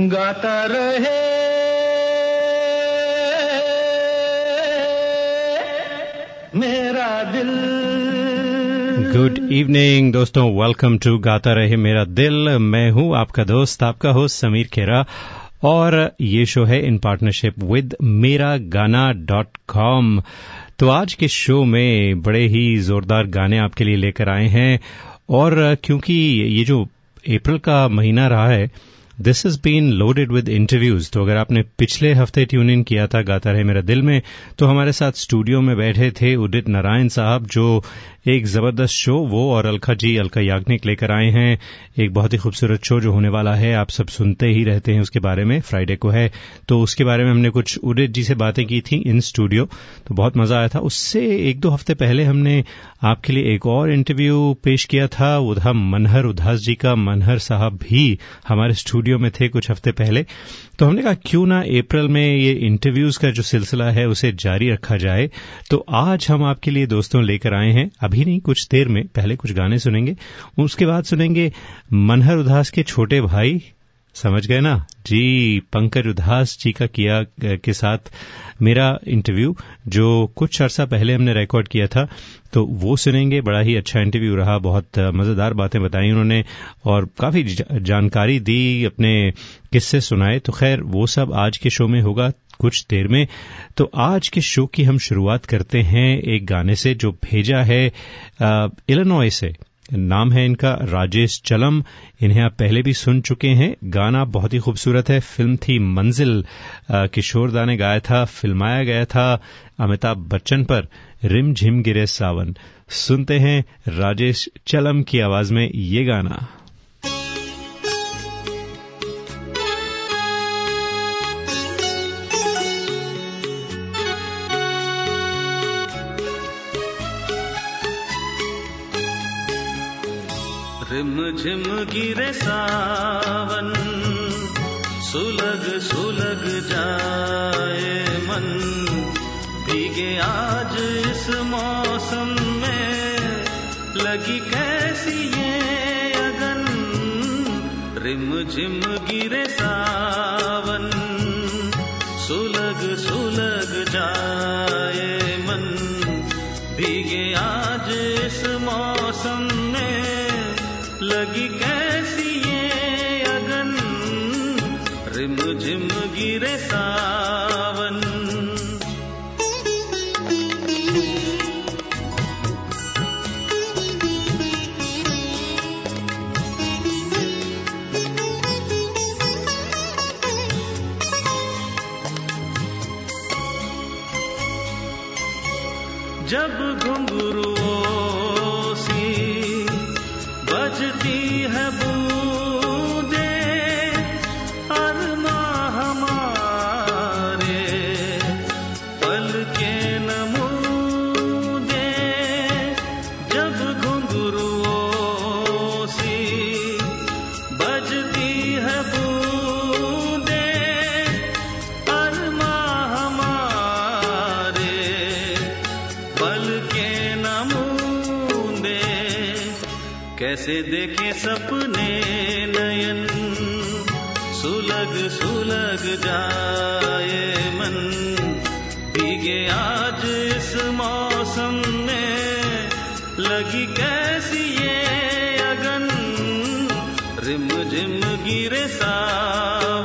गाता रहे। मेरा दिल। गुड इवनिंग दोस्तों। वेलकम टू गाता रहे मेरा दिल। मैं हूँ आपका दोस्त, आपका होस्ट समीर खेरा। और ये शो है इन पार्टनरशिप विद मेरा गाना डॉट कॉम तो आज के शो में बड़े ही जोरदार गाने आपके लिए लेकर आए हैं। और क्योंकि ये जो अप्रैल का महीना रहा है this is been loaded with interviews तो अगर आपने पिछले हफ़्ते ट्यून इन किया था, गाता रहे मेरा दिल में तो हमारे साथ स्टूडियो में बैठे थे उदित नारायण साहब, जो एक ज़बरदस्त शो वो और अलका जी, अलका याग्निक लेकर आए हैं। एक बहुत ही खूबसूरत शो जो होने वाला है, आप सब सुनते ही रहते हैं उसके बारे में। फ्राइडे को है। तो उसके बारे में हमने कुछ उदित जी से बातें की थी इन स्टूडियो तो बहुत मज़ा आया था। उससे एक दो हफ़्ते पहले हमने आपके लिए एक और इंटरव्यू पेश किया था। था मनहर उदास जी का, मनहर साहब भी हमारे स्टूडियो में थे कुछ हफ़्ते पहले तो हमने कहा, क्यों ना अप्रैल में ये इंटरव्यूज़ का जो सिलसिला है, उसे जारी रखा जाए। तो आज हम आपके लिए दोस्तों लेकर आए हैं। अभी नहीं, कुछ देर में, पहले कुछ गाने सुनेंगे। उसके बाद सुनेंगे मनहर उदास के छोटे भाई समझ गए ना? जी, पंकज उदास जी का किया के साथ मेरा इंटरव्यू जो कुछ अर्सा पहले हमने रिकॉर्ड किया था तो वो सुनेंगे, बड़ा ही अच्छा इंटरव्यू रहा, बहुत मज़ेदार बातें बताई उन्होंने, और काफ़ी जानकारी दी, अपने किस्से सुनाए तो खैर, वो सब आज के शो में होगा, कुछ देर में। तो आज के शो की हम शुरुआत करते हैं एक गाने से, जो भेजा है इलेनॉय से। नाम है इनका राजेश चलम। इन्हें आप पहले भी सुन चुके हैं। गाना बहुत ही खूबसूरत है। फ़िल्म थी मंजिल। किशोर दा ने गाया था, फिल्माया गया था अमिताभ बच्चन पर। रिम झिम गिरे सावन। सुनते हैं राजेश चलम की आवाज़ में ये गाना। झिम गिरे सावन, सुलग सुलग जाए मन। भीगे आज इस मौसम में, लगी कैसी ये अगन? रिम झिम गिरे सावन, सुलग सुलग जाए मन। भीगे आज झिम कैसे देखे सपने नयन। सुलग सुलग जाए मन। भीगे आज इस मौसम में। लगी कैसी ये अगन? रिम झिम गिरे सावन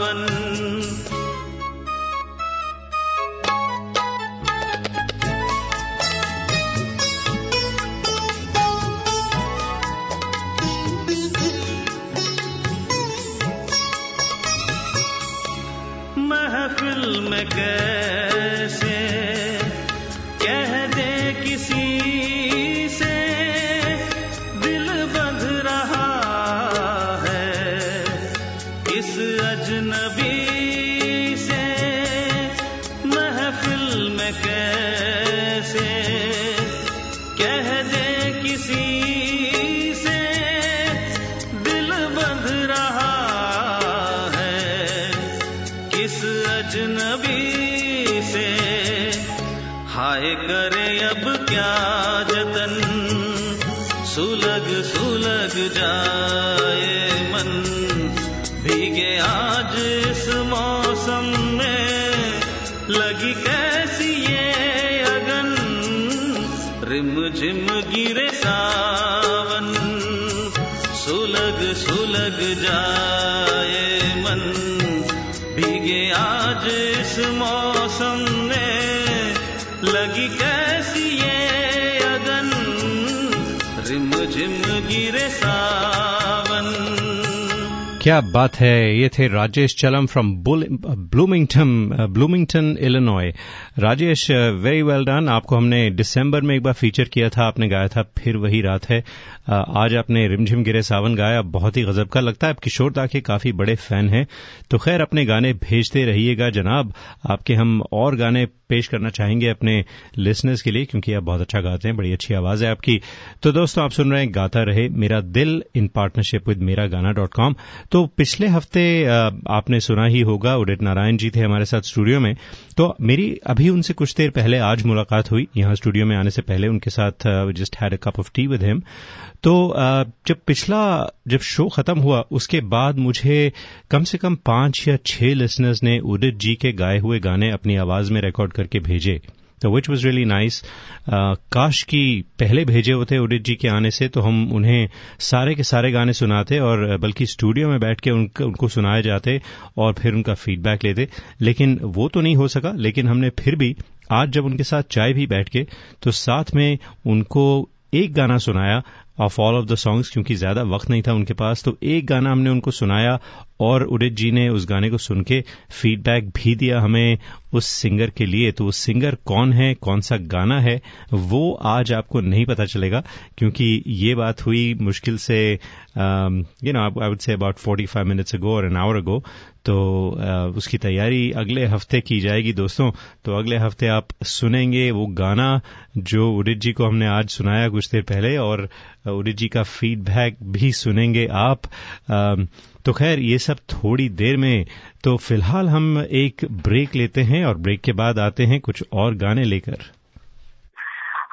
सुलग सुलग जाए मन। भीगे आज इस मौसम में लगी कैसी क्या बात है? ये थे Rajesh Chalam from Bloomington Bloomington Illinois Rajesh very well done आपको हमने दिसंबर में एक बार फीचर किया था, आपने गाया था, फिर वही रात है। आज आपने रिमझिम गिरे सावन गाया, बहुत ही गजब का लगता है। आप किशोर दा के काफ़ी बड़े फ़ैन हैं। तो खैर, अपने गाने भेजते रहिएगा जनाब। आपके हम और गाने पेश करना चाहेंगे अपने लिसनर्स के लिए, क्योंकि आप बहुत अच्छा गाते हैं, बड़ी अच्छी आवाज़ है आपकी। तो दोस्तों, आप सुन रहे हैं गाता रहे मेरा दिल इन पार्टनरशिप विद मेरा गाना डॉट कॉम तो पिछले हफ़्ते आपने सुना ही होगा, उदित नारायण जी थे हमारे साथ स्टूडियो में। तो मेरी अभी उनसे कुछ देर पहले आज मुलाकात हुई। यहाँ स्टूडियो में आने से पहले उनके साथ just had a cup of tea with him तो जब पिछला जब शो खत्म हुआ उसके बाद मुझे कम से कम पाँच या छह लिसनर्स ने उदित जी के गाए हुए गाने अपनी आवाज़ में रिकॉर्ड करके भेजे। तो विच वॉज़ रियली नाइस काश की पहले भेजे होते उदित जी के आने से तो हम उन्हें सारे के सारे गाने सुनाते और बल्कि स्टूडियो में बैठ के उनको, उनको सुनाए जाते और फिर उनका फीडबैक लेते। लेकिन वो तो नहीं हो सका लेकिन हमने फिर भी आज जब उनके साथ चाय भी बैठ के तो साथ में उनको एक गाना सुनाया of all of the songs क्योंकि ज़्यादा वक्त नहीं था उनके पास तो एक गाना हमने उनको सुनाया और उदित जी ने उस गाने को सुन के फीडबैक भी दिया हमें उस सिंगर के लिए। तो वो सिंगर कौन है, कौन सा गाना है, वो आज आपको नहीं पता चलेगा, क्योंकि ये बात हुई मुश्किल से you know I would say about 45 minutes ago और एन आवर अगो तो उसकी तैयारी अगले हफ़्ते की जाएगी दोस्तों। तो अगले हफ़्ते आप सुनेंगे वो गाना जो उदित जी को हमने आज सुनाया कुछ देर पहले और उदित जी का फीडबैक भी सुनेंगे आप। तो खैर, ये सब थोड़ी देर में। तो फ़िलहाल हम एक ब्रेक लेते हैं और ब्रेक के बाद आते हैं कुछ और गाने लेकर।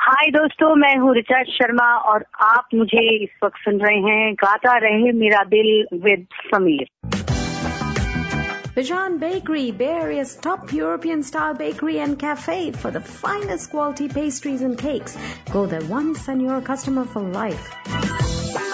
हाय दोस्तों, मैं हूँ रिचा शर्मा और आप मुझे इस वक्त सुन रहे हैं, गाता रहे मेरा दिल with Sameer. Bijan Bakery, Bay Area's top European style bakery and cafe for the finest quality pastries and cakes. Go there once and you're a customer for life.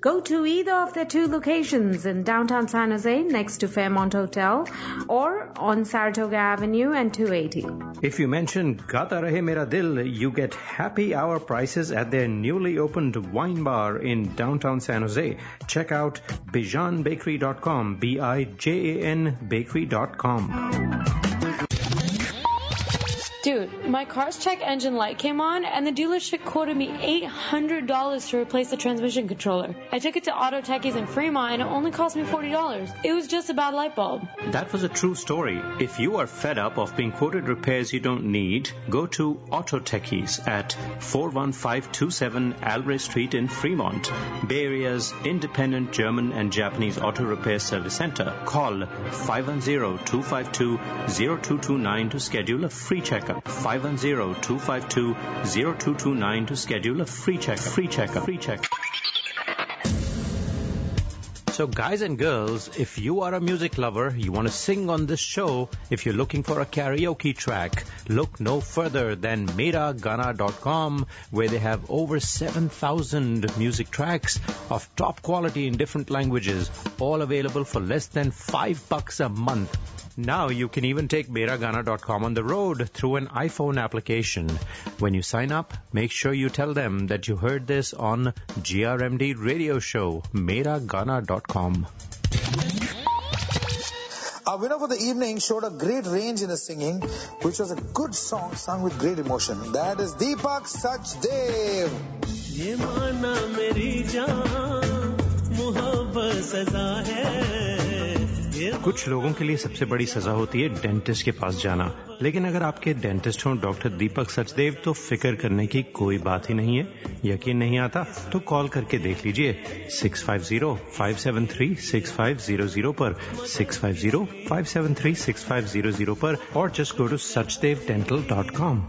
Go to either of their two locations in downtown San Jose next to Fairmont Hotel or on Saratoga Avenue and 280. If you mention Gata Rahe Mera Dil, you get happy hour prices at their newly opened wine bar in downtown San Jose. Check out bijanbakery.com, B-I-J-A-N bakery.com. Dude, my car's check engine light came on and the dealership quoted me $800 to replace the transmission controller. I took it to Auto Techies in Fremont and it only cost me $40. It was just a bad light bulb. That was a true story. If you are fed up of being quoted repairs you don't need, go to Auto Techies at 41527 Albrecht Street in Fremont, Bay Area's independent German and Japanese auto repair service center. Call 510-252-0229 to schedule a free checkup. 510-252-0229 to schedule a free checkup. Free checkup. Free checkup. So, guys and girls, if you are a music lover, you want to sing on this show, if you're looking for a karaoke track, look no further than MeraGana.com, where they have over 7,000 music tracks of top quality in different languages, all available for less than five bucks a month. Now you can even take Meragana.com on the road through an iPhone application. When you sign up, make sure you tell them that you heard this on GRMD radio show, Meragana.com. Our winner for the evening showed a great range in his singing, which was a good song sung with great emotion. That is Deepak Sachdev. ये माना मेरी जान मोहब्बत सजा है कुछ लोगों के लिए सबसे बड़ी सजा होती है डेंटिस्ट के पास जाना। लेकिन अगर आपके डेंटिस्ट हों डॉक्टर दीपक सचदेव तो फ़िक्र करने की कोई बात ही नहीं है। यकीन नहीं आता? तो कॉल करके देख लीजिए। 650-573-6500 पर। 650-573-6500 पर। और just go to Sachdev dental dot com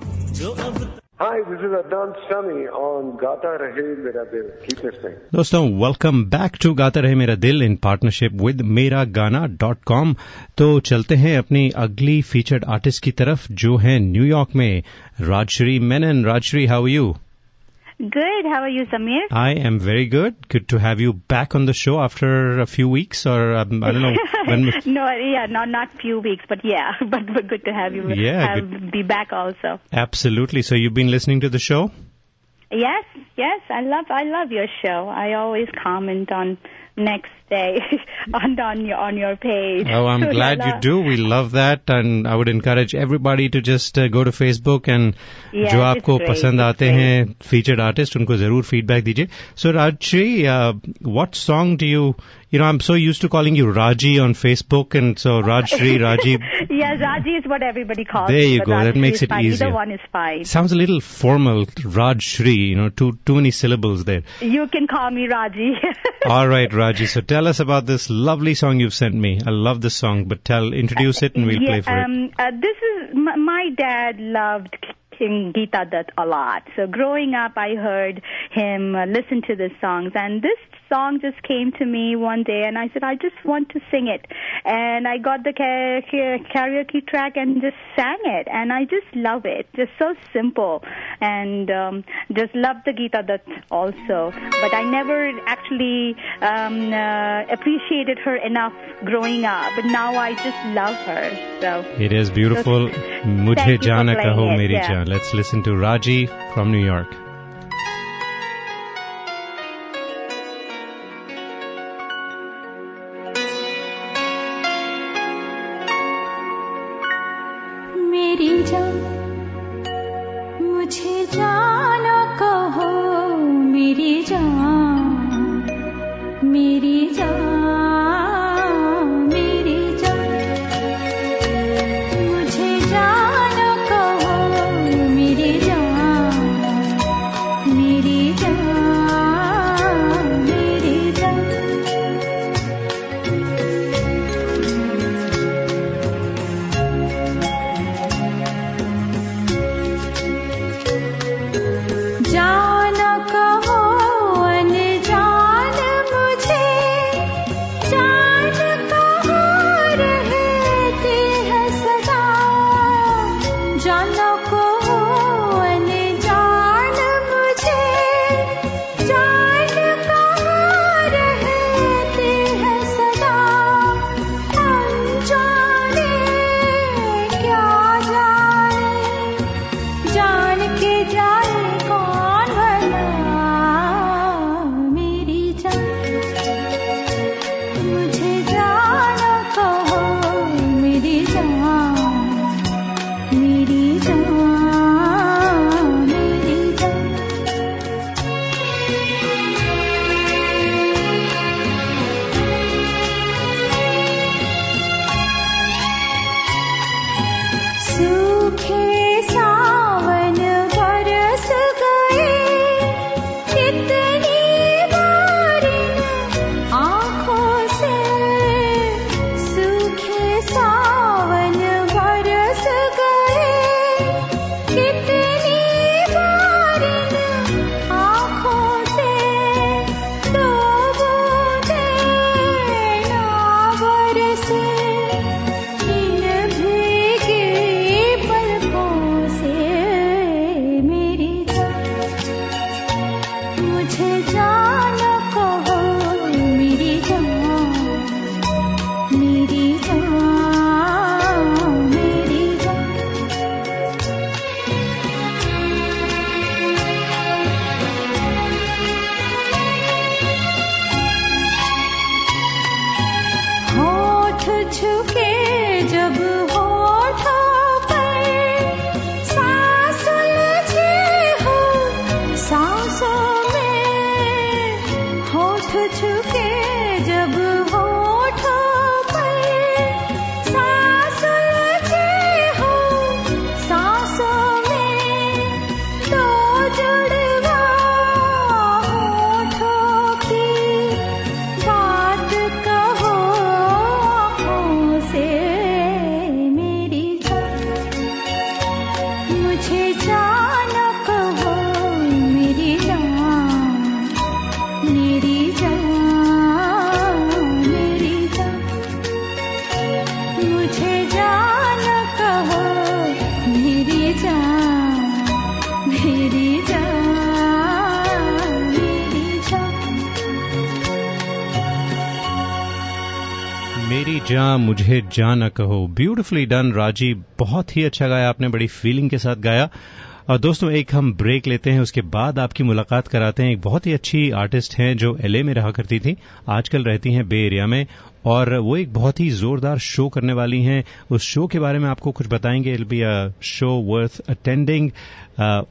दोस्तों वेलकम बैक टू गाता रहे मेरा दिल इन पार्टनरशिप विद मेरा गाना डॉट कॉम तो चलते हैं अपनी अगली फीचर्ड आर्टिस्ट की तरफ़, जो है न्यूयॉर्क में Rajshri Menon Rajshri how you Good. How are you, Samir? I am very good. Good to have you back on the show after a few weeks, or um, I don't know when. no, yeah, not not few weeks, but yeah, but, but good to have you. Yeah, have, be back also. Absolutely. So you've been listening to the show. Yes, yes, I love I love your show. I always comment on next day on on your on your page. Oh, I'm glad you do. We love that, and I would encourage everybody to just uh, go to Facebook and Yes, जो it's आपको great, पसंद it's आते great. हैं featured artist उनको जरूर feedback दीजिए. So Rajshri, uh, what song do you? You know, I'm so used to calling you Raji on Facebook, and so Rajshri, Raji yeah, Raji is what everybody calls There me, you but go. That Rajshri makes is it fine. easier. Either one is fine. sounds a little formal. Rajshri, you know, too too many syllables there. You can call me Raji. All right, Raji. So tell us about this lovely song you've sent me. I love this song, but tell, introduce it, and we'll yeah, play for it. um, Uh, this is my, my dad loved King Geeta Dutt a lot. So growing up, I heard him uh, listen to the songs, and this song just came to me one day, and I said, I just want to sing it, and I got the karaoke track and just sang it, and I just love it. Just so simple, and um, just love the Geeta Dutt also. But I never actually um, uh, appreciated her enough growing up, but now I just love her. So. It is beautiful. Mujhe for jaana playing kaho meri yeah. jaan. Let's listen to Raji from New York. जाना कहो मेरी जान मेरी जान मुझे जान न कहो। ब्यूटिफुली डन राज़ी। बहुत ही अच्छा गाया आपने बड़ी फीलिंग के साथ गाया। और दोस्तों एक हम ब्रेक लेते हैं उसके बाद आपकी मुलाकात कराते हैं। एक बहुत ही अच्छी आर्टिस्ट हैं जो एलए में रहा करती थी आजकल रहती हैं बे एरिया में और वो एक बहुत ही जोरदार शो करने वाली हैं। उस शो के बारे में आपको कुछ बताएँगे। I'll be a show worth attending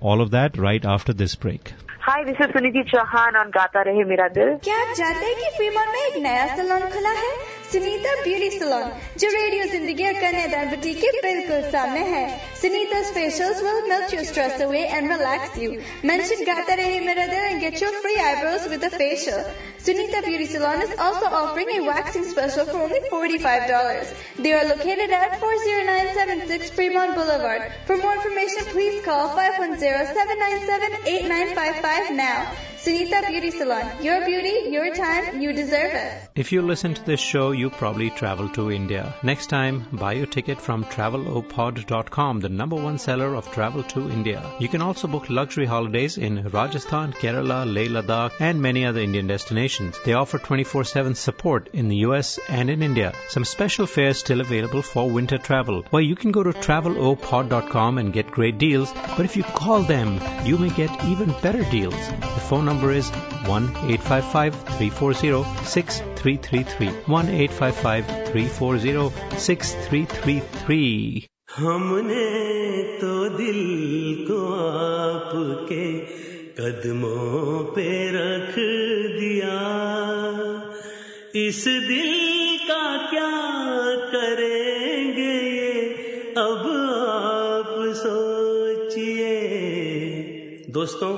all of that right after this break hi this is Suniti Chauhan और गाता रहे मेरा दिल क्या आप जानते हैं कि फ्रीमॉन्ट में एक नया सैलून खुला है? सुनीता ब्यूटी सैलून जो रेडियो जिंदगी और कन्यादान बुटीक के बिल्कुल सामने है सुनीता's facials will melt your stress away and relax you. Mention गाता रहे मेरा दिल and get your free eyebrows with a facial. Sunita Beauty Salon is also offering a waxing special for only $45. They are located at 40976 Fremont Boulevard. For more information, please call 510-797-8955 now. Sunita Beauty Salon. Your beauty, your time, you deserve it. If you listen to this show, you probably travel to India. Next time, buy your ticket from travelopod.com, the number one seller of travel to India. You can also book luxury holidays in Rajasthan, Kerala, Leh Ladakh, and many other Indian destinations. They offer 24-7 support in the US and in India. Some special fares still available for winter travel. Well, you can go to travelopod.com and get great deals, but if you call them, you may get even better deals. The phone number is 1-855-340-6333. 1-855-340-6333. हमने तो दिल को आपके कदमों पे रख दिया इस दिल का क्या करेंगे ये अब दोस्तों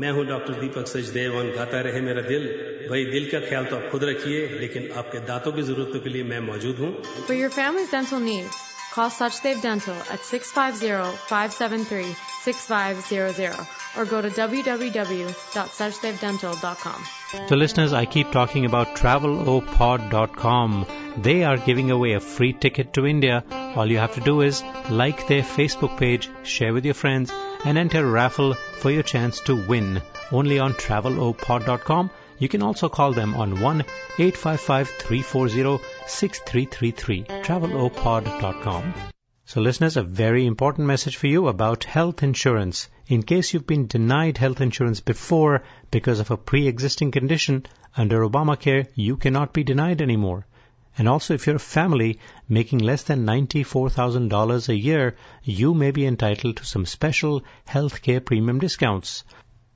मैं हूं डॉक्टर दीपक सचदेव और गाता रहे मेरा दिल भाई दिल का ख्याल तो आप खुद रखिए लेकिन आपके दांतों की जरूरतों के लिए मैं मौजूद हूं For your family's dental needs, call Suchdev Dental at 650-573-6500 or go to www.suchdevdental.com. So, listeners, I keep talking about travelopod.com. They are giving away a free ticket to India. All you have to do is like their Facebook page, share with your friends, and enter a raffle for your chance to win. Only on travelopod.com. You can also call them on 1 855 340 6333. Travelopod.com. So, listeners, a very important message for you about health insurance. In case you've been denied health insurance before because of a pre existing condition, under Obamacare, you cannot be denied anymore. And also, if you're a family making less than $94,000 a year, you may be entitled to some special health care premium discounts.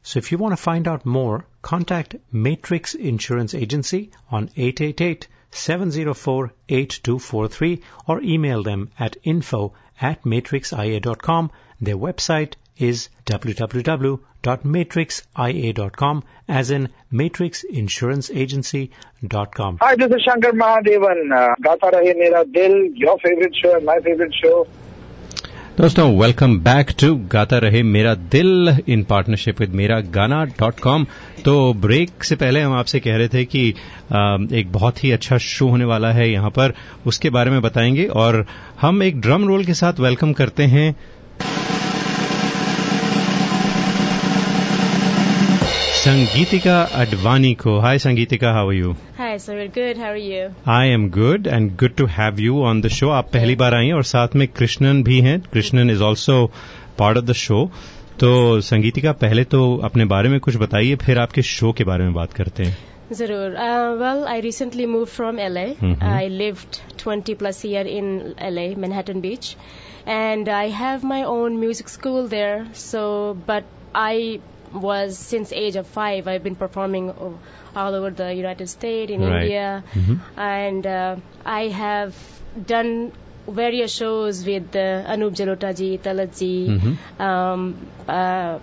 So if you want to find out more, contact Matrix Insurance Agency on 888-704-8243 or email them at info at matrixia.com. Their website is www.matrixia.com as in matrixinsuranceagency.com. Hi, this is Shankar Mahadevan. Uh, Gata Rahe Mera Dil, your favorite show and my favorite show. दोस्तों welcome back to Gaata Rahe Mera दिल in partnership with मेरा गाना dot com तो break से पहले हम आपसे कह रहे थे कि एक बहुत ही अच्छा शो होने वाला है यहाँ पर उसके बारे में बताएँगे और हम एक ड्रम रोल के साथ वेलकम करते हैं Sangeetika Advani ko. Hi Sangeetika, how are you? Hi, so we're good. How are you? I am good and good to have you on the show. आप पहली बार आई हैं और साथ में कृष्णन भी हैं. Krishnan is also part of the show. तो संगीतिका पहले तो अपने बारे में कुछ बताइए फिर आपके शो के बारे में बात करते हैं Zarur. Uh, well, I recently moved from LA. Mhm. I lived 20 plus year in LA, Manhattan Beach, and I have my own music school there. So, but I was since age of five. I've been performing all over the United States, in Right. India, Mhm. and uh, I have done various shows with uh, Anup Jalota ji, Talat ji, Mhm. um, uh,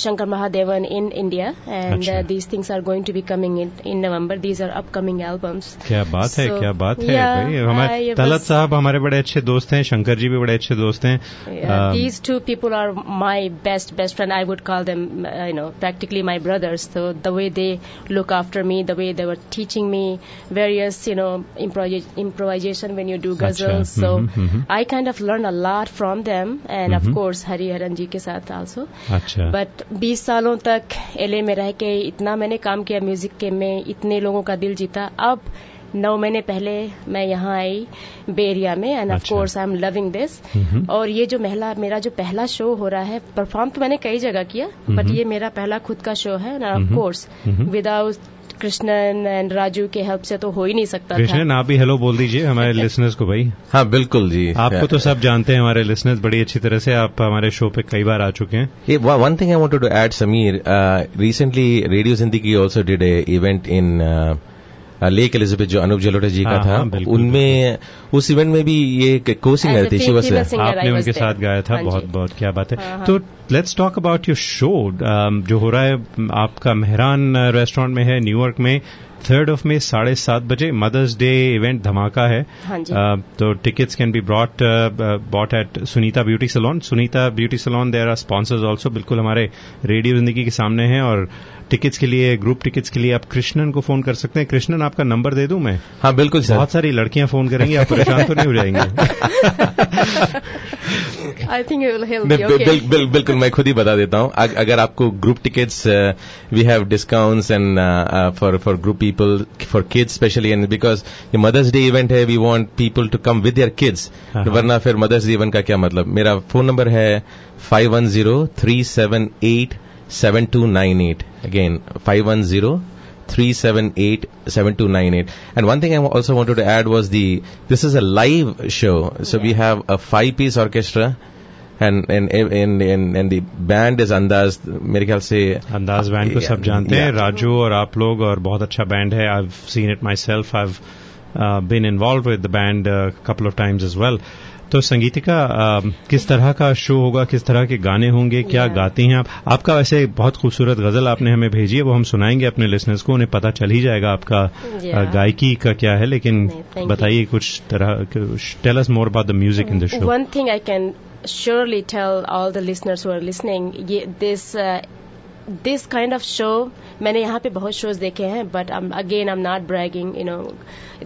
Shankar Mahadevan in India, and अच्छा. uh, these things are going to be coming in in November. These are upcoming albums. क्या बात है So, क्या बात है yeah, भाई हमारे I Talat was- साहब हमारे बड़े अच्छे दोस्त हैं शंकर जी भी बड़े अच्छे दोस्त हैं Yeah, Um, these two people are my best best friend. I would call them, uh, you know, practically my brothers. So the way they look after me, the way they were teaching me various, you know, improvis- improvisation when you do अच्छा, ghazals. So mhm, mhm. I kind of learned a lot from them, and of Mhm. course Hari Haran ji के साथ also. अच्छा but 20 सालों तक LA में रह के इतना मैंने काम किया म्यूज़िक के में इतने लोगों का दिल जीता अब नौ महीने पहले मैं यहाँ आई बेरिया में and of. Course I am loving this. और ये जो महिला मेरा जो पहला शो हो रहा है परफॉर्म तो मैंने कई जगह किया बट। ये मेरा पहला खुद का शो है and of. Course. Without Krishnan and Raju के हेल्प से तो हो ही नहीं सकता कृष्णन आप भी हेलो बोल दीजिए हमारे लिसनर्स को भाई। हाँ बिल्कुल जी। आपको तो सब जानते हैं हमारे लिसनर्स बड़ी अच्छी तरह से आप हमारे शो पे कई बार आ चुके हैं। One thing I want to add Sameer recently radio Sindhi की also did a event a uh, uh, Lake Elizabeth जो अनूप जलोटा जी का हाँ, था हाँ, उनमें उस इवेंट में भी ये को सिंगर थी शिव आपने उनके साथ गाया था बहुत बहुत क्या बात है। तो let's talk about your show जो हो रहा है आपका मेहरान रेस्टोरेंट में है न्यूयॉर्क में। थर्ड ऑफ़ में साढ़े सात बजे मदर्स डे इवेंट धमाका है। हाँ Uh, तो tickets can be brought bought at Sunita beauty salon Sunita beauty salon there are sponsors also बिल्कुल हमारे रेडियो ज़िंदगी के सामने हैं और टिकट्स के लिए ग्रुप टिकट्स के लिए आप कृष्णन को फ़ोन कर सकते हैं। कृष्णन आपका नंबर दे दूँ मैं? हाँ बिल्कुल बहुत सारी लड़कियाँ फ़ोन करेंगी आप परेशान तो नहीं हो जाएँगे? आई थिंक बिल्कुल मैं खुद ही बता देता हूँ। अगर आपको group tickets we have discounts and for for group people for kids specially and because ये मदर्स डे इवेंट है we want people to come with their kids. वरना फिर मदर्स डे इवेंट का क्या मतलब? मेरा फ़ोन नंबर है five one zero three seven eight seven two nine eight again five one zero 378-7298. And one thing I also wanted to add was the, this is a live show. So we have a five piece orchestra and, and, and, and, and the band is Andaz, मेरे ख्याल से अंदाज band को सब जानते हैं Yeah. Raju और आप लोग और बहुत अच्छा बैंड है I seen it myself I been involve with the band couple of times as well तो संगीतिका किस तरह का शो होगा किस तरह के गाने होंगे क्या गाती हैं आप? आपका वैसे बहुत खूबसूरत गज़ल आपने हमें भेजी है वो हम सुनाएँगे अपने लिसनर्स को उन्हें पता चल ही जाएगा आपका गायकी का क्या है लेकिन बताइए कुछ तरह tell us more about the music in the show One thing I can surely tell all the listeners who are listening, ye, this uh, this kind of show मैंने यहाँ पे बहुत शोज़ देखे हैं but again I am not bragging you know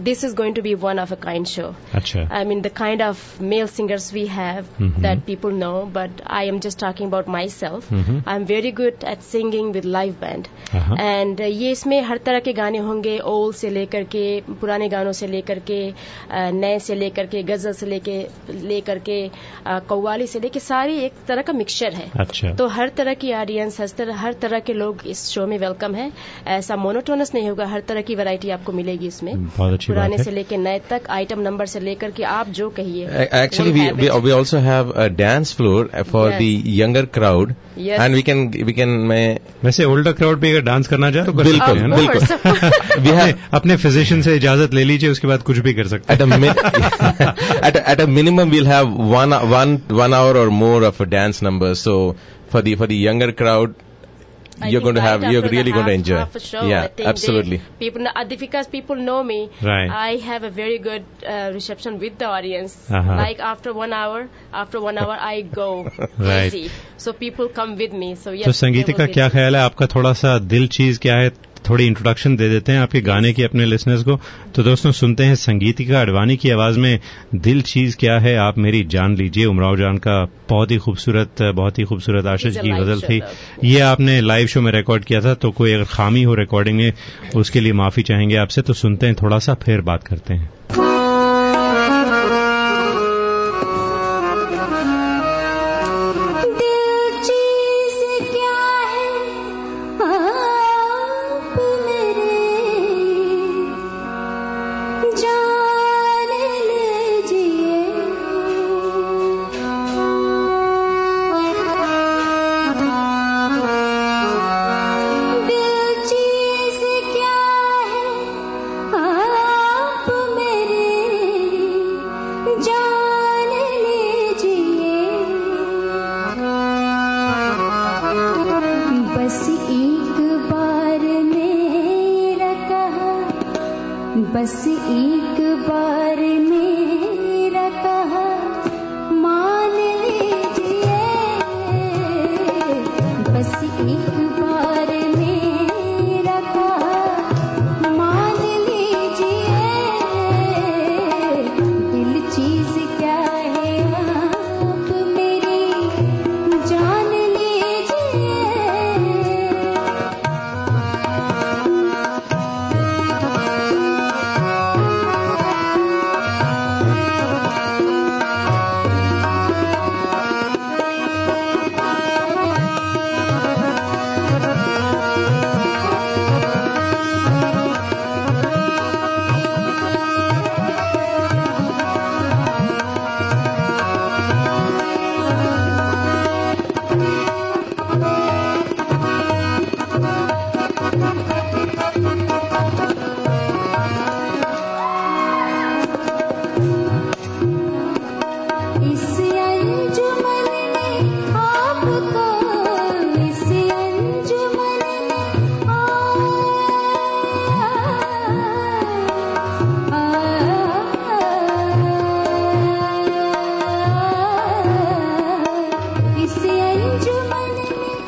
this is going to be one of a kind show I mean the kind of male singers we have that people know but I am just talking about myself I am very good at singing with live band and ये इसमें हर तरह के गाने होंगे ओल से लेकर के पुराने गानों से लेकर के uh, नए से लेकर के गज़ल से लेके लेकर के uh, कौली से लेकर सारी एक तरह का मिक्सचर है। अच्छा। तो हर तरह की ऑडियंस हर तरह के लोग इस शो में वेलकम कम है। ऐसा मोनोटोनस नहीं होगा हर तरह की वैरायटी आपको मिलेगी इसमें। पुराने से लेकर नए तक आइटम नंबर से लेकर के आप जो कहिए actually we we also have a dance floor for the younger crowd and we can we can मैं वैसे ओल्डर क्राउड भी अगर डांस करना चाहे तो बिल्कुल बिल्कुल। अपने फिजिशियन से इजाज़त ले लीजिए उसके बाद कुछ भी कर सकते at a minimum we'll have one hour or more of dance number so for the for the younger crowd I you're think going to have right you're after the really going to half- enjoy. half a show, I yeah, think absolutely. They, people know, uh, because people know me. Right. I have a very good uh, reception with the audience. Uh-huh. Like after one hour, after one hour, I go Right. crazy. So people come with me. So yes. तो they संगीत will का be क्या there. ख्याल है आपका थोड़ा सा दिल चीज क्या है थोड़ी इंट्रोडक्शन दे देते हैं आपके गाने की अपने लिसनर्स को। तो दोस्तों सुनते हैं संगीतिका अडवाणी की आवाज़ में दिल चीज़ क्या है आप मेरी जान लीजिए। उमराव जान का बहुत ही खूबसूरत बहुत ही खूबसूरत आशीष की गज़ल थी। ये आपने लाइव शो में रिकॉर्ड किया था तो कोई अगर खामी हो रिकॉर्डिंग में उसके लिए माफ़ी चाहेंगे आपसे तो सुनते हैं थोड़ा सा फिर बात करते हैं।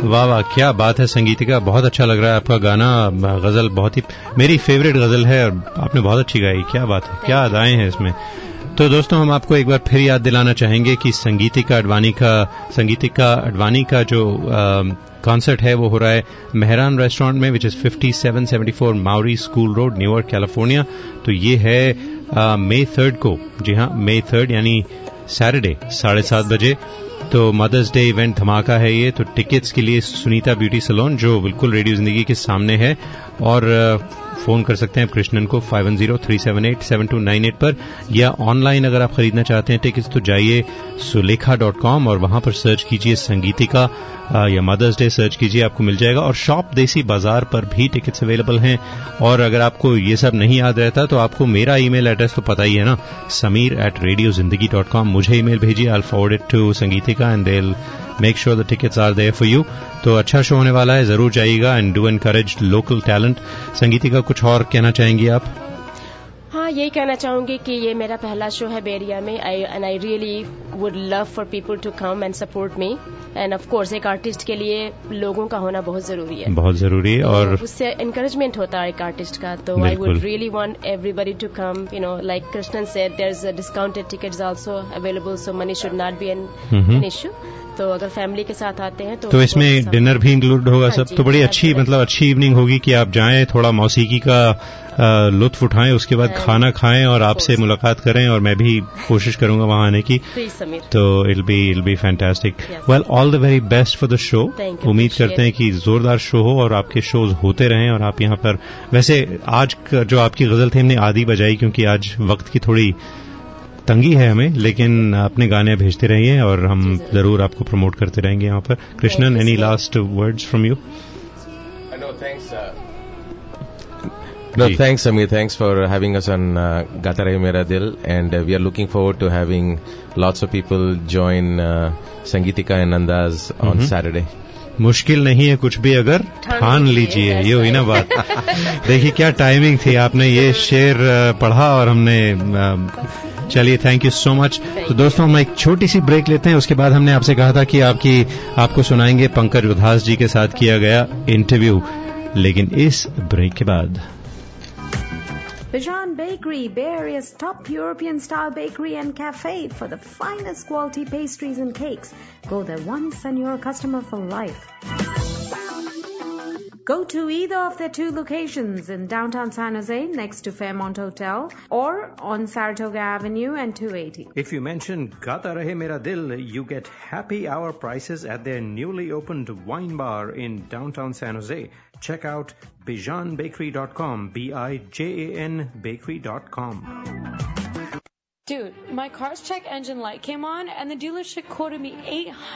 वाह वाह क्या बात है संगीतिका बहुत अच्छा लग रहा है आपका गाना गज़ल बहुत ही मेरी फेवरेट गज़ल है और आपने बहुत अच्छी गाई क्या बात है क्या अदाएँ हैं इसमें। तो दोस्तों हम आपको एक बार फिर याद दिलाना चाहेंगे कि संगीतिका अडवाणी का संगीतिका अडवाणी का जो कॉन्सर्ट है वो हो रहा है मेहरान रेस्टोरेंट में which is 5774 Mowry school road Newark California तो ये है मई थर्ड को जी हाँ मई थर्ड यानी सैटरडे साढ़े सात बजे। तो मदर्स डे इवेंट धमाका है ये तो टिकट्स के लिए सुनीता ब्यूटी सलोन जो बिल्कुल रेडियो ज़िंदगी के सामने है। और फ़ोन कर सकते हैं कृष्णन को five one zero three seven eight seven two nine eight पर, या ऑनलाइन अगर आप खरीदना चाहते हैं टिकट्स तो जाइए सुलेखा डॉट कॉम और वहाँ पर सर्च कीजिए संगीतिका या मदर्स डे सर्च कीजिए, आपको मिल जाएगा। और शॉप देसी बाज़ार पर भी टिकट्स अवेलेबल हैं। और अगर आपको ये सब नहीं याद रहता तो आपको मेरा ईमेल एड्रेस तो पता ही है ना, Sameer at radio Zindagi dot com मुझे ईमेल भेजिए I forward it to Sangeetika and they make sure the tickets are there for you तो अच्छा शो होने वाला है ज़रूर जाइएगा and do encourage local talent Sangeetika कुछ और कहना चाहेंगी आप? हाँ यही कहना चाहूँगी कि ये मेरा पहला शो है बेरिया में. I and I really would love for people to come and support me and of course एक आर्टिस्ट के लिए लोगों का होना बहुत ज़रूरी है. बहुत ज़रूरी है और तो उससे इंकरेजमेंट होता है एक आर्टिस्ट का. तो I would really want everybody to come you know like Krishnan said there is discounted tickets also available so money should not be an issue तो अगर फैमिली के साथ आते हैं तो तो इसमें डिनर भी इंक्लूड होगा सब? तो बड़ी अच्छी मतलब अच्छी इवनिंग होगी कि आप जाएँ थोड़ा मौसीकी का लुत्फ उठाएँ उसके बाद खाना खाएँ और आपसे मुलाकात करें और मैं भी कोशिश करूँगा वहाँ आने की। तो it'll be it'll be fantastic well all the very best for the show उम्मीद करते हैं कि जोरदार शो हो और आपके शोज़ होते रहें और आप यहाँ पर वैसे आज जो आपकी गज़ल थी हमने आधी बजाई क्योंकि आज वक्त की थोड़ी तंगी है हमें लेकिन अपने गाने भेजते रहिए और हम ज़रूर आपको प्रमोट करते रहेंगे यहाँ पर Krishnan any last words from you No, thanks, Amir. Thanks for having us on uh, Gata Rahe Mera Dil, and uh, we are looking forward to having lots of people join uh, Sangeetika and on mm-hmm. Saturday. मुश्किल नहीं है कुछ भी अगर ठान लीजिए ये हुई ना बात देखिए क्या टाइमिंग थी आपने ये शेर पढ़ा और हमने चलिए थैंक यू सो मच तो दोस्तों हम एक छोटी सी ब्रेक लेते हैं उसके बाद हमने आपसे कहा था कि आपकी आपको सुनाएँगे पंकज उधास जी के साथ किया गया इंटरव्यू लेकिन इस ब्रेक के बाद Bijan Bakery, Bay Area's top European style bakery and cafe for the finest quality pastries and cakes. Go there once and you're a customer for life. Go to either of their two locations in downtown San Jose next to Fairmont Hotel or on Saratoga Avenue and 280. If you mention Gata Rahe Mera Dil, you get happy hour prices at their newly opened wine bar in downtown San Jose. Check out bijanbakery.com, B-I-J-A-N bakery.com. Dude, my car's check engine light came on and the dealership quoted me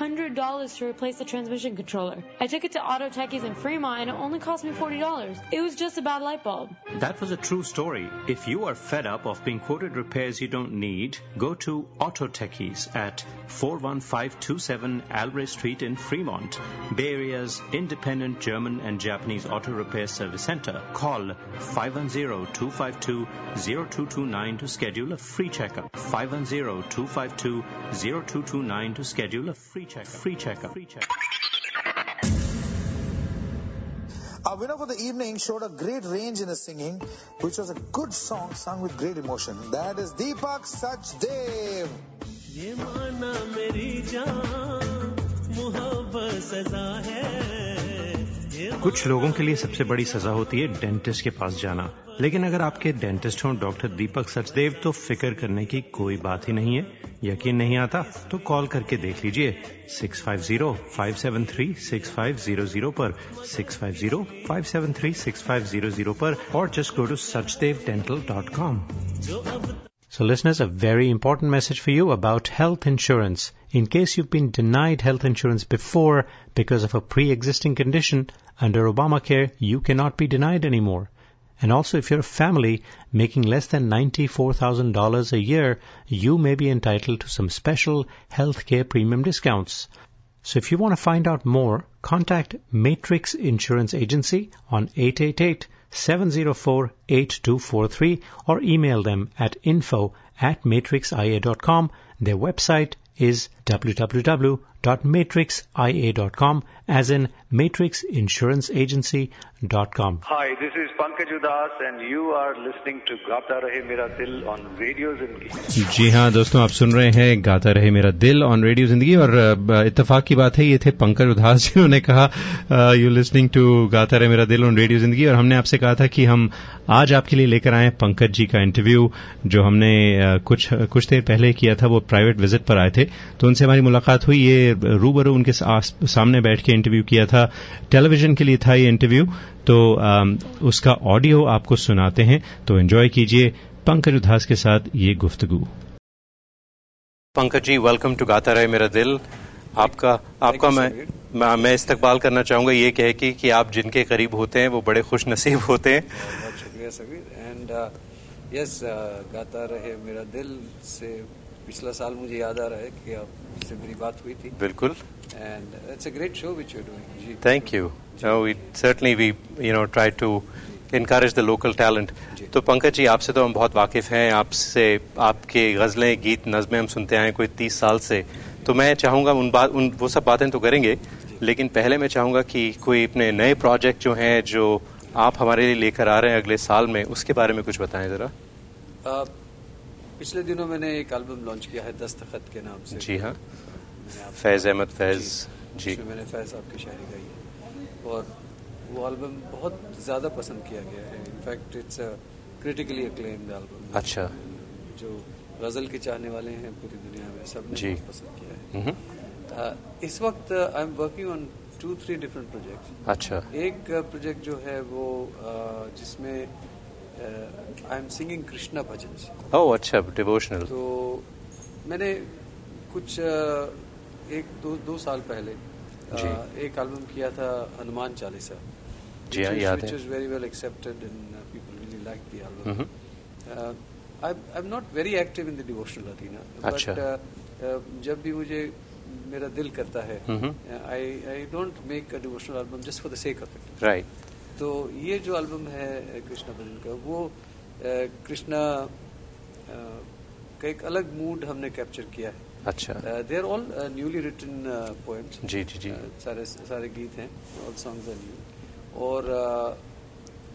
$800 to replace the transmission controller. I took it to Auto Techies in Fremont and it only cost me $40. It was just a bad light bulb. That was a true story. If you are fed up of being quoted repairs you don't need, go to Auto Techies at 41527 Alray Street in Fremont, Bay Area's independent German and Japanese auto repair service center. Call 510-252-0229 to schedule a free checkup 510-252-0229 to schedule a free checkup. Free checkup. Free checkup. Our winner for the evening showed a great range in his singing, which was a good song sung with great emotion. That is Deepak Sachdev. ये माना मेरी जान मोहब्बत सजा है कुछ लोगों के लिए सबसे बड़ी सजा होती है डेंटिस्ट के पास जाना। लेकिन अगर आपके डेंटिस्ट हों, डॉक्टर दीपक सचदेव तो फ़िक्र करने की कोई बात ही नहीं है। यकीन नहीं आता? तो कॉल करके देख लीजिए। 650-573-6500 पर। 650-573-6500 पर। और just go to sachdevdental.com So listeners, a very important message for you about health insurance. In case you've been denied health insurance before because of a pre-existing condition, under Obamacare, you cannot be denied anymore. And also, if you're a family making less than $94,000 a year, you may be entitled to some special healthcare premium discounts. So if you want to find out more, contact Matrix Insurance Agency on 888 704-8243 or email them at info at matrixia.com. Their website is www.matrixia.com as in matrixinsuranceagency.com. Hi, this is Pankaj Udas and you are listening to Gata Rahe Mera Dil on Radio Zindagi. जी हाँ दोस्तों आप सुन रहे हैं गाता रहे मेरा दिल ऑन रेडियो ज़िंदगी और इत्तेफाक की बात है ये थे पंकज उधास जिन्होंने कहा यू लिसनिंग टू गाता रहे मेरा दिल ऑन रेडियो ज़िंदगी और हमने आपसे कहा था कि हम आज आपके लिए लेकर आए पंकज जी का इंटरव्यू जो हमने कुछ कुछ देर पहले किया था वो प्राइवेट विज़िट पर आए थे तो उनसे हमारी मुलाकात हुई ये रूबरू उनके सामने बैठ के इंटरव्यू किया था। टेलीविज़न के लिए था ये इंटरव्यू तो अम, उसका ऑडियो आपको सुनाते हैं तो एंजॉय कीजिए पंकज उधास के साथ ये गुफ्तगू। पंकज जी वेलकम टू गाता रहे मेरा दिल। आपका आपका मैं मैं, मैं इस्तकबाल करना चाहूँगा ये कह के कि आप जिनके करीब होते हैं वो बड़े खुश नसीब होते हैं। बहुत शुक्रिया सबीर एंड यस गाता रहे मेरा दिल से पिछला साल मुझे याद आ रहा है कि आपसे मेरी बात हुई थी। बिल्कुल। And it's a great show which you doing ji. Thank you we certainly we you know try to encourage the local talent. तो पंकज जी आपसे तो हम बहुत वाकिफ हैं। आपसे आपके गजलें गीत नज़में हम सुनते आए कोई तीस साल से। तो मैं चाहूँगा उन बात उन वो सब बातें तो करेंगे लेकिन पहले मैं चाहूँगा कि कोई अपने नए प्रोजेक्ट जो हैं जो आप हमारे लिए लेकर आ रहे हैं अगले साल में उसके बारे में कुछ बताएँ जरा। Uh, पिछले दिनों मैंने एक एल्बम लॉन्च किया है दस्तखत के नाम से। जी हाँ। फैज अहमद फैज। जी। मैंने फैज साहब की शायरी गाई है। और वो एल्बम बहुत ज़्यादा पसंद किया गया है। In fact it's a critically acclaimed album अच्छा। जो गज़ल के चाहने वाले हैं पूरी दुनिया में सबने जी। पसंद किया है। Uh, इस वक्त I am working on two three different projects अच्छा। एक प्रोजेक्ट जो है वो uh, जिसमें I am singing Krishna bhajan oh अच्छा डिवोशनल तो मैंने कुछ uh, एक दो दो साल पहले uh, एक एल्बम किया था हनुमान चालीसा जी हाँ, याद which है। was very well accepted and uh, people really liked the album. Mhm. Uh, I'm, I'm not very active in the devotional arena, अच्छा। but uh, uh, जब भी मुझे मेरा दिल करता है Mhm. I I don't make a devotional album just for the sake of it right तो ये जो एल्बम है कृष्णा भजन का वो कृष्णा का एक अलग मूड हमने कैप्चर किया है। अच्छा। They are all newly written poems जी जी जी। सारे सारे गीत हैं ऑल सॉन्ग्स आर न्यू और अ,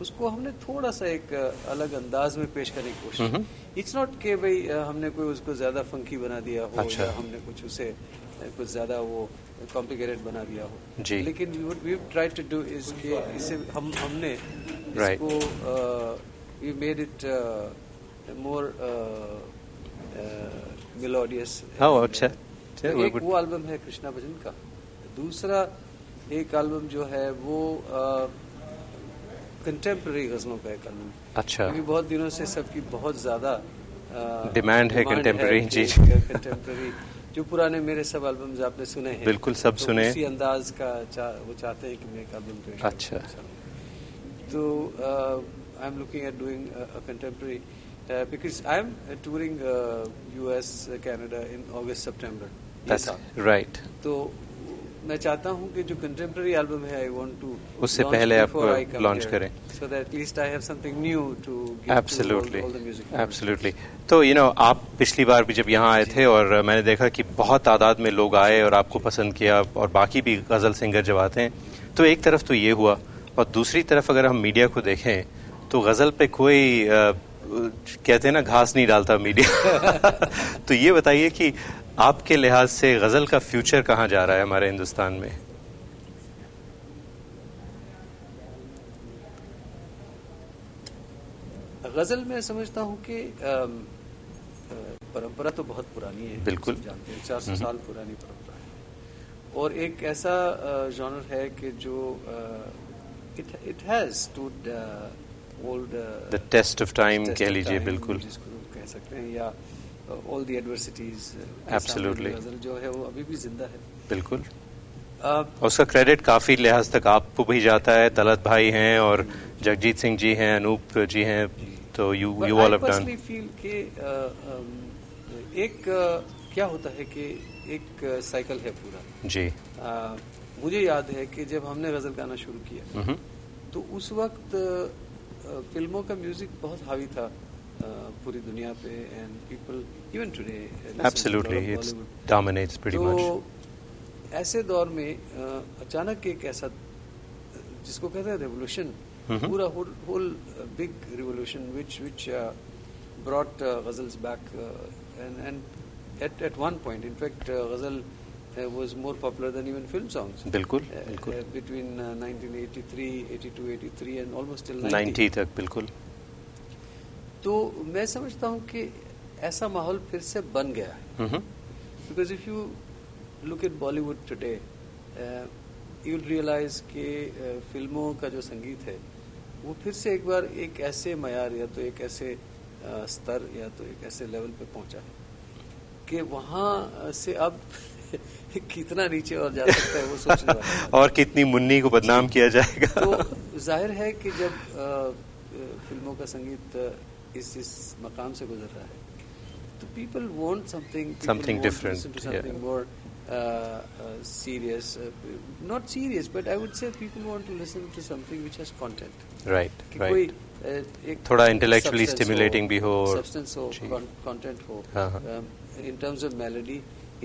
उसको हमने थोड़ा सा एक अ, अलग अंदाज में पेश करने की। कोशिश इट्स नॉट के भाई हमने कोई उसको ज़्यादा फंकी बना दिया हो अच्छा। या हमने कुछ उसे कुछ ज़्यादा वो कॉम्प्लिकेटेड बना दिया हो जी। लेकिन we try to do is कि इसे हम हमने इसको we made it more melodious अच्छा। वो एक वो एल्बम है कृष्णा भजन का दूसरा एक एल्बम जो है वो कंटेम्प्रेरी गजलों का एक एल्बम अच्छा। क्योंकि बहुत दिनों से सबकी बहुत ज़्यादा Demand है contemporary, जी, जी। कंटेम्प्रेरी जो पुराने मेरे सब एल्बम्स आपने सुने हैं बिल्कुल, सब तो सुने। उसी अंदाज का चा, वो चाहते हैं कि मैं एक एल्बम पेश अच्छा। तो I am looking at doing a contemporary because I am touring US Canada in August September right तो मैं चाहता हूँ कि जो कंटेम्प्रेरी एल्बम है आई वांट टू उससे पहले आप launch करें। So that at least I have something new to absolutely absolutely तो यू नो आप पिछली बार भी जब यहाँ आए थे और मैंने देखा कि बहुत तादाद में लोग आए और आपको पसंद किया और बाकी भी गज़ल सिंगर जब आते हैं तो एक तरफ़ तो ये हुआ और दूसरी तरफ़ अगर हम मीडिया को देखें तो गज़ल पे कोई अ, कहते हैं ना घास नहीं डालता मीडिया। तो ये बताइए कि आपके लिहाज से गज़ल का फ्यूचर कहाँ जा रहा है हमारे हिंदुस्तान में गज़ल मैं समझता हूँ कि परंपरा तो बहुत पुरानी है बिल्कुल। जानते हैं चार सौ हम्म। साल पुरानी परंपरा है और एक ऐसा जॉनर है कि जो it it has stood old the test of time कह लीजिए बिल्कुल जिसको कह सकते हैं या all the adversities Absolutely. Ghazal जो है वो अभी भी ज़िंदा है। बिल्कुल। और उसका क्रेडिट काफ़ी लिहाज तक आपको भी जाता है। तलत भाई हैं और जगजीत सिंह जी हैं अनूप जी हैं तो you you all have done feel कि एक अ, क्या होता है कि एक साइकिल है पूरा। जी। अ, मुझे याद है कि जब हमने गज़ल गाना शुरू किया तो उस वक्त फ़िल्मों का म्यूज़िक बहुत हावी था पूरी दुनिया पे and people Even today absolutely it dominates pretty much तो ऐसे दौर में अ, अचानक एक ऐसा जिसको कहते हैं रेवोल्यूशन Mhm. पूरा whole big revolution which which brought ghazals back and and at at one point in fact ghazal was more popular than even film songs बिल्कुल uh, बिल्कुल uh, between uh, 1983 82 83 and almost till 90 90 तक बिल्कुल तो मैं समझता हूँ कि ऐसा माहौल फिर से बन गया है। Because if you look at Bollywood today you realise कि uh, फ़िल्मों का जो संगीत है वो फिर से एक बार एक ऐसे मैार या तो एक ऐसे uh, स्तर या तो एक ऐसे लेवल पे पहुँचा है कि वहाँ से अब कितना नीचे और जा सकता है वो सोचने वाला। और कितनी मुन्नी को बदनाम किया जाएगा। तो ज़ाहिर है कि जब फ़िल्मों का संगीत इस इस मकाम से गुजर रहा है तो people want something Something different, something yeah. More serious uh, not serious but i would say people want to listen to something which has content right कि राइट कोई uh, एक थोड़ा intellectually substance stimulating भी हो और- substance हो जी। Content हो हाँ, हाँ। um, in terms of melody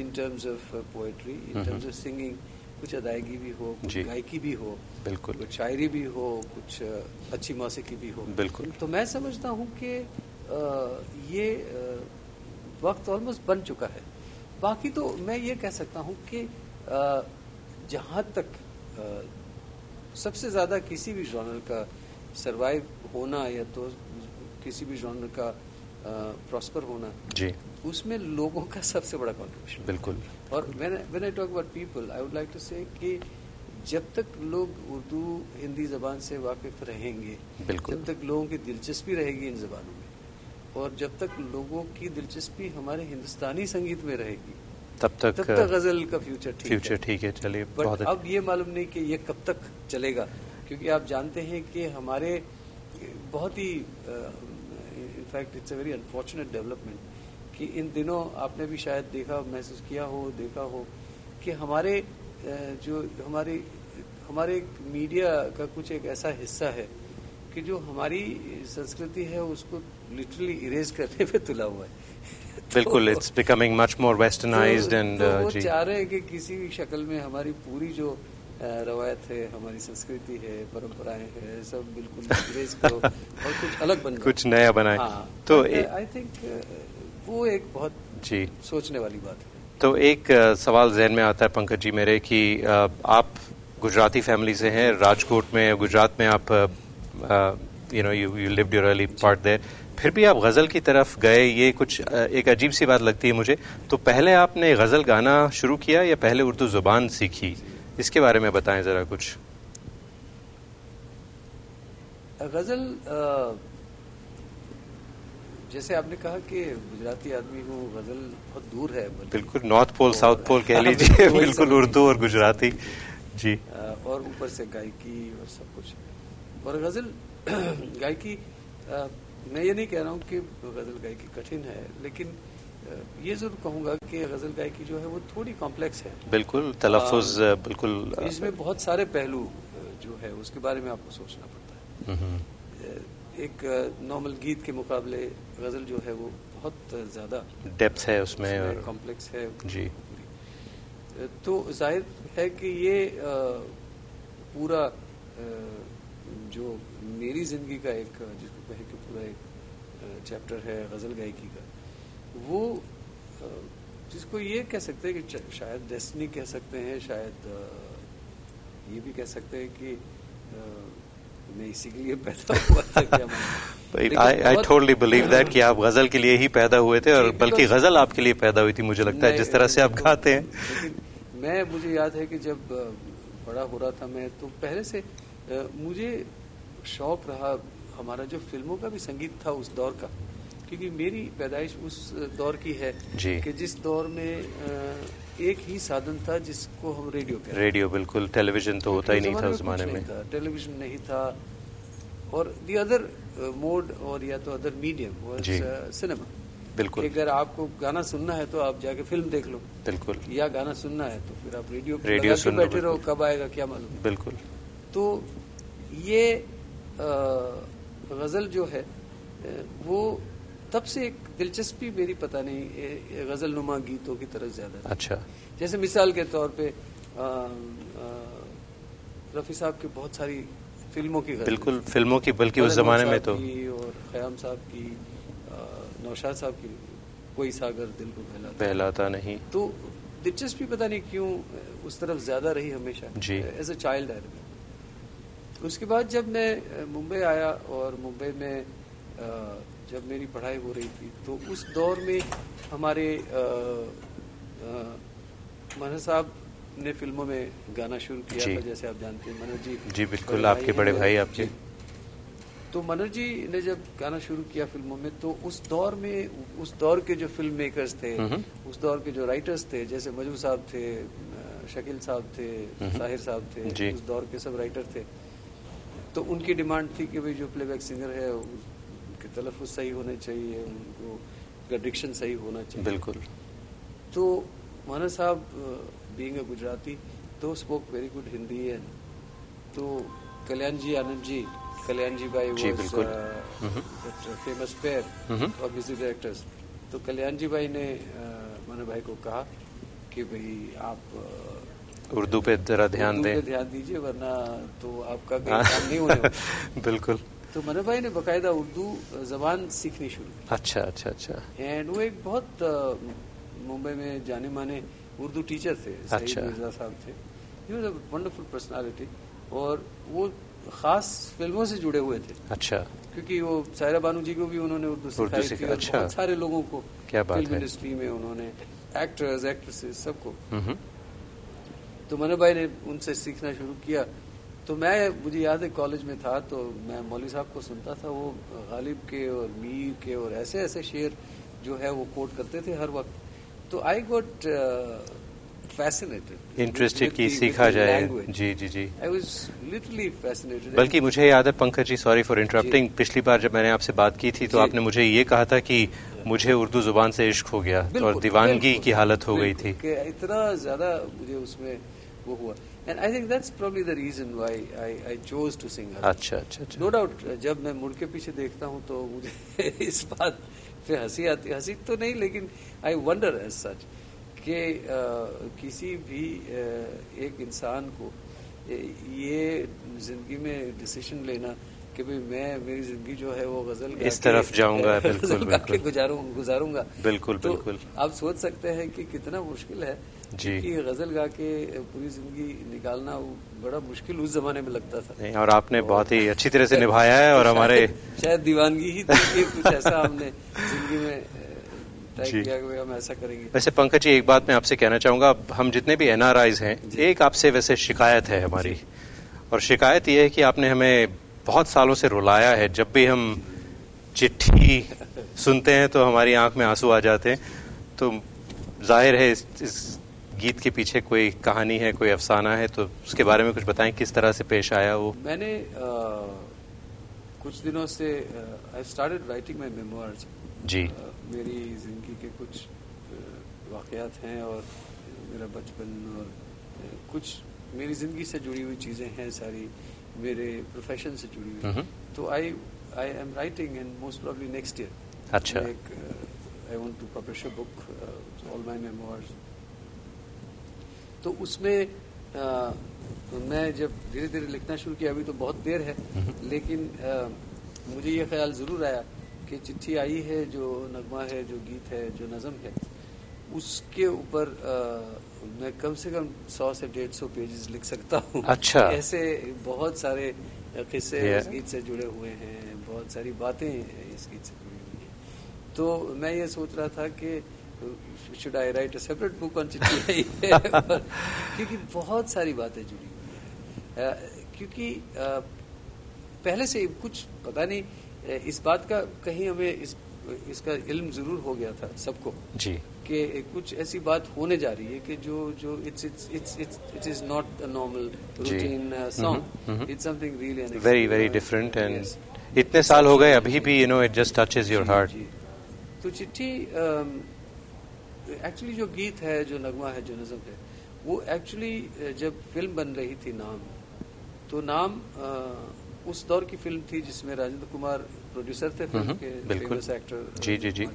in terms of uh, poetry in hmm, terms of singing कुछ अदायगी भी हो कुछ जी। गायकी भी हो बिल्कुल कुछ शायरी भी हो कुछ अ, अच्छी मौसीकी भी हो बिल्कुल तो मैं समझता हूँ कि अ, ये अ, वक्त ऑलमोस्ट बन चुका है। बाकी तो मैं ये कह सकता हूँ कि जहाँ तक अ, सबसे ज़्यादा किसी भी जॉनर का सरवाइव होना या तो किसी भी जॉनर का प्रॉस्पर होना जी। उसमें लोगों का सबसे बड़ा कॉन्ट्रीब्यूशन बिल्कुल। और when I talk about people I would like to say कि जब तक लोग उर्दू हिंदी जबान से वाकिफ रहेंगे बिल्कुल। जब तक लोगों की दिलचस्पी रहेगी इन जबानों में और जब तक लोगों की दिलचस्पी हमारे हिंदुस्तानी संगीत में रहेगी तब तक तब तक गज़ल का फ्यूचर ठीक फ्यूचर ठीक है चलिए बट अब ये मालूम नहीं कि ये कब तक चलेगा क्योंकि आप जानते हैं कि हमारे बहुत ही in fact it's a very unfortunate development कि इन दिनों आपने भी शायद देखा महसूस किया हो देखा हो कि हमारे जो हमारी हमारे मीडिया का कुछ एक ऐसा हिस्सा है कि जो हमारी संस्कृति है उसको लिटरली इरेज करने पे तुला हुआ है। बिल्कुल it's becoming much more westernised and वो जी। चाह रहे हैं कि किसी भी शक्ल में हमारी पूरी जो रवायत है हमारी संस्कृति है परंपराएँ हैं सब बिल्कुल इरेज करो और कुछ अलग बन कुछ नया बनाए। हाँ, तो आई थिंक वो एक बहुत जी। सोचने वाली बात है। तो एक सवाल जहन में आता है पंकज जी मेरे कि आप गुजराती फैमिली से हैं राजकोट में गुजरात में आप you know you you lived your early part there फिर भी आप गज़ल की तरफ़ गए ये कुछ एक अजीब सी बात लगती है मुझे। तो पहले आपने गज़ल गाना शुरू किया या पहले उर्दू ज़ुबान सीखी? इसके बारे में बताएँ जरा कुछ। गज़ल जैसे आपने कहा कि गुजराती आदमी हूँ गज़ल बहुत दूर है बिल्कुल नॉर्थ पोल साउथ पोल कह लीजिए बिल्कुल उर्दू और गुजराती। जी। और ऊपर से गायकी और सब कुछ। और गज़ल गायकी मैं ये नहीं कह रहा हूँ कि गज़ल गायकी कठिन है लेकिन ये ज़रूर कहूँगा कि गज़ल गायकी जो है वो थोड़ी कॉम्प्लेक्स है। बिल्कुल तलफ़ुज़ बिल्कुल इसमें बहुत सारे पहलू जो है उसके बारे में आपको सोचना पड़ता है। हम्म, एक नॉर्मल गीत के मुकाबले गज़ल जो है वो बहुत ज़्यादा डेप्थ है उसमें और कॉम्प्लेक्स है। जी। तो ज़ाहिर है कि ये पूरा जो मेरी ज़िंदगी का एक जिसको कहे कि पूरा एक चैप्टर है गज़ल गायकी का वो जिसको ये कह सकते हैं कि शायद डेस्टिनी कह सकते हैं शायद ये भी कह सकते हैं कि मैं इसी के लिए पैदा हुआ था क्या आई टोटली बिलीव दैट कि आप गज़ल के लिए ही पैदा हुए थे और बल्कि गज़ल आपके लिए पैदा हुई थी मुझे लगता है जिस तरह से आप गाते हैं। मैं मुझे याद है कि जब बड़ा हो रहा था मैं तो पहले से मुझे शौक रहा हमारा जो फ़िल्मों का भी संगीत था उस दौर का क्योंकि मेरी पैदाइश उस दौर की है कि जिस दौर में एक ही साधन था जिसको हम रेडियो कहते रेडियो बिल्कुल। टेलीविज़न तो होता ही नहीं था उस जमाने में। टेलीविज़न नहीं था। और दी अदर मोड और या तो अदर मीडियम सिनेमा बिल्कुल। अगर आपको गाना सुनना है तो आप जाके फ़िल्म देख लो। बिल्कुल। या गाना सुनना है तो फिर आप रेडियो रेडियो सुन बैठे रहो कब आएगा क्या मालूम। बिल्कुल। तो ये गज़ल जो है वो तब से एक दिलचस्पी मेरी पता नहीं गज़ल नुमा गीतों की तरफ़ ज़्यादा अच्छा। जैसे मिसाल के तौर पे आ, आ, रफी साहब की बहुत सारी फ़िल्मों की बिल्कुल फ़िल्मों की बल्कि उस जमाने में तो। और खयाम साहब की नौशाद साहब की कोई सागर दिल को बहलाता बहलाता नहीं। तो दिलचस्पी पता नहीं क्यों उस तरफ़ ज़्यादा रही हमेशा। जी। एज ए चाइल्ड आई उसके बाद जब मैं मुंबई आया और मुंबई में जब मेरी पढ़ाई हो रही थी तो उस दौर में हमारे मनोज साहब ने फ़िल्मों में गाना शुरू किया था जैसे आप जानते हैं मनोज जी। जी बिल्कुल आपके बड़े भाई आपके तो मनोज जी ने जब गाना शुरू किया फ़िल्मों में तो उस दौर में उस दौर के जो फ़िल्म मेकर्स थे हम्म। उस दौर के जो राइटर्स थे जैसे मजू साहब थे शकील साहब थे हम्म। साहिर साहब थे उस दौर के सब राइटर थे तो उनकी डिमांड थी कि भाई जो प्लेबैक सिंगर है उनके तलफ़ सही होने चाहिए उनको उनका डिक्शन सही होना चाहिए बिल्कुल तो माना साहब बीइंग अ गुजराती तो spoke very good Hindi and तो Kalyan ji Anand ji Kalyan ji bhai ji, was, uh। Famous pair. Of music directors तो कल्याण जी भाई ने uh, माना भाई को कहा कि भाई आप uh, उर्दू पे जरा ध्यान दें। ध्यान दीजिए वरना तो आपका। काम नहीं होने बिल्कुल। तो मना भाई ने बकायदा उर्दू जबान सीखनी शुरू अच्छा अच्छा अच्छा। एंड वो एक बहुत मुंबई में जाने माने उर्दू टीचर थे अच्छा। मिर्ज़ा साहब थे। He was a wonderful personality और वो खास फ़िल्मों से जुड़े हुए थे। अच्छा। क्योंकि वो सायरा बानू जी को भी उन्होंने उर्दू सिखाई थी अच्छा। बहुत सारे लोगों को क्या बात फ़िल्म इंडस्ट्री में उन्होंने एक्टर्स एक्ट्रेसेस सबको। हम्म। तो मना भाई ने उनसे सीखना शुरू किया। तो मैं मुझे याद है कॉलेज में था तो मैं मौलवी साहब को सुनता था वो गालिब के और मीर के और ऐसे ऐसे शेर जो है वो कोट करते थे हर वक्त। तो आई गोट फैसिनेटेड इंटरेस्टेड की सीखा जाए। जी जी जी। आई वाज लिटरली फैसिनेटेड बल्कि मुझे याद है Pankaj ji sorry for interrupting पिछली बार जब मैंने आपसे बात की थी तो आपने मुझे ये कहा था कि मुझे उर्दू ज़ुबान से इश्क हो गया और दीवानगी की हालत हो गई थी। इतना ज़्यादा मुझे उसमें वो हुआ। And I think that's probably the reason why I I chose to sing अच्छा अच्छा अच्छा। नो डाउट जब मैं मुड़ के पीछे देखता हूँ तो मुझे इस बात पे हँसी आती हँसी तो नहीं लेकिन आई वंडर एज सच कि किसी भी अ, एक इंसान को ये ज़िंदगी में डिसीज़न लेना कि भाई मैं मेरी ज़िंदगी जो है वो गज़ल इस तरफ़ जाऊँगा, बिल्कुल, बिल्कुल। गुजारूं गुजारूँगा। बिल्कुल तो बिल्कुल। आप सोच सकते हैं कि कितना मुश्किल है जी। कि गज़ल गा के पूरी ज़िंदगी निकालना वो बड़ा मुश्किल उस जमाने में लगता था। नहीं, और आपने और बहुत ही अच्छी तरह से निभाया है और हमारे शायद दीवानगी ही थी कि कुछ ऐसा हमने ज़िंदगी में। किया हम ऐसा करेंगे। वैसे पंकज जी एक बात मैं आपसे कहना चाहूँगा हम जितने भी एनआरआईज हैं एक आपसे वैसे शिकायत है हमारी। और शिकायत ये है कि आपने हमें बहुत सालों से रुलाया है जब भी हम चिट्ठी सुनते हैं तो हमारी आँख में आँसू आ जाते हैं। तो ज़ाहिर है इस, इस गीत के पीछे कोई कहानी है कोई अफसाना है तो उसके बारे में कुछ बताएँ किस तरह से पेश आया वो? मैंने अ, कुछ दिनों से I started writing my memoirs जी। आ, मेरी ज़िंदगी के कुछ वाकयात हैं और मेरा बचपन और कुछ मेरी ज़िंदगी से जुड़ी हुई चीज़ें हैं सारी मेरे प्रोफेशन से जुड़ी हुई। हम्म। तो I I am writing and most probably next year अच्छा। I want to publish a book all my memoirs तो उसमें अ, मैं जब धीरे धीरे लिखना शुरू किया अभी तो बहुत देर है लेकिन अ, मुझे ये ख्याल ज़रूर आया कि चिट्ठी आई है जो नगमा है जो गीत है जो नज़म है उसके ऊपर मैं कम से कम सौ से डेढ़ सौ पेजेस लिख सकता हूँ। अच्छा। ऐसे बहुत सारे किस्से इस गीत से जुड़े हुए हैं बहुत सारी बातें इस गीत से जुड़ी हुई हैं। तो मैं ये सोच रहा था कि should I write a separate book on चिट्ठी क्योंकि बहुत सारी बातें जुड़ी हुई हैं। क्योंकि पहले से कुछ पता नहीं इस बात का कहीं हमें इस इसका इल्म ज़रूर हो गया था सबको जी। कि कुछ ऐसी बात होने जा रही है कि जो जो it's it's it's it is not a normal routine song. It's something really very very different and इतने साल हो गए अभी भी you know it just touches your heart तो चिट्ठी एक्चुअली जो गीत है जो नगमा है जो नज़म है वो एक्चुअली जब फ़िल्म बन रही थी नाम तो नाम अ, उस दौर की फ़िल्म थी जिसमें राजेंद्र कुमार प्रोड्यूसर थे फ़िल्म हम्म, के बिल्कुल। फ़ेमस एक्टर जी, जी, जी।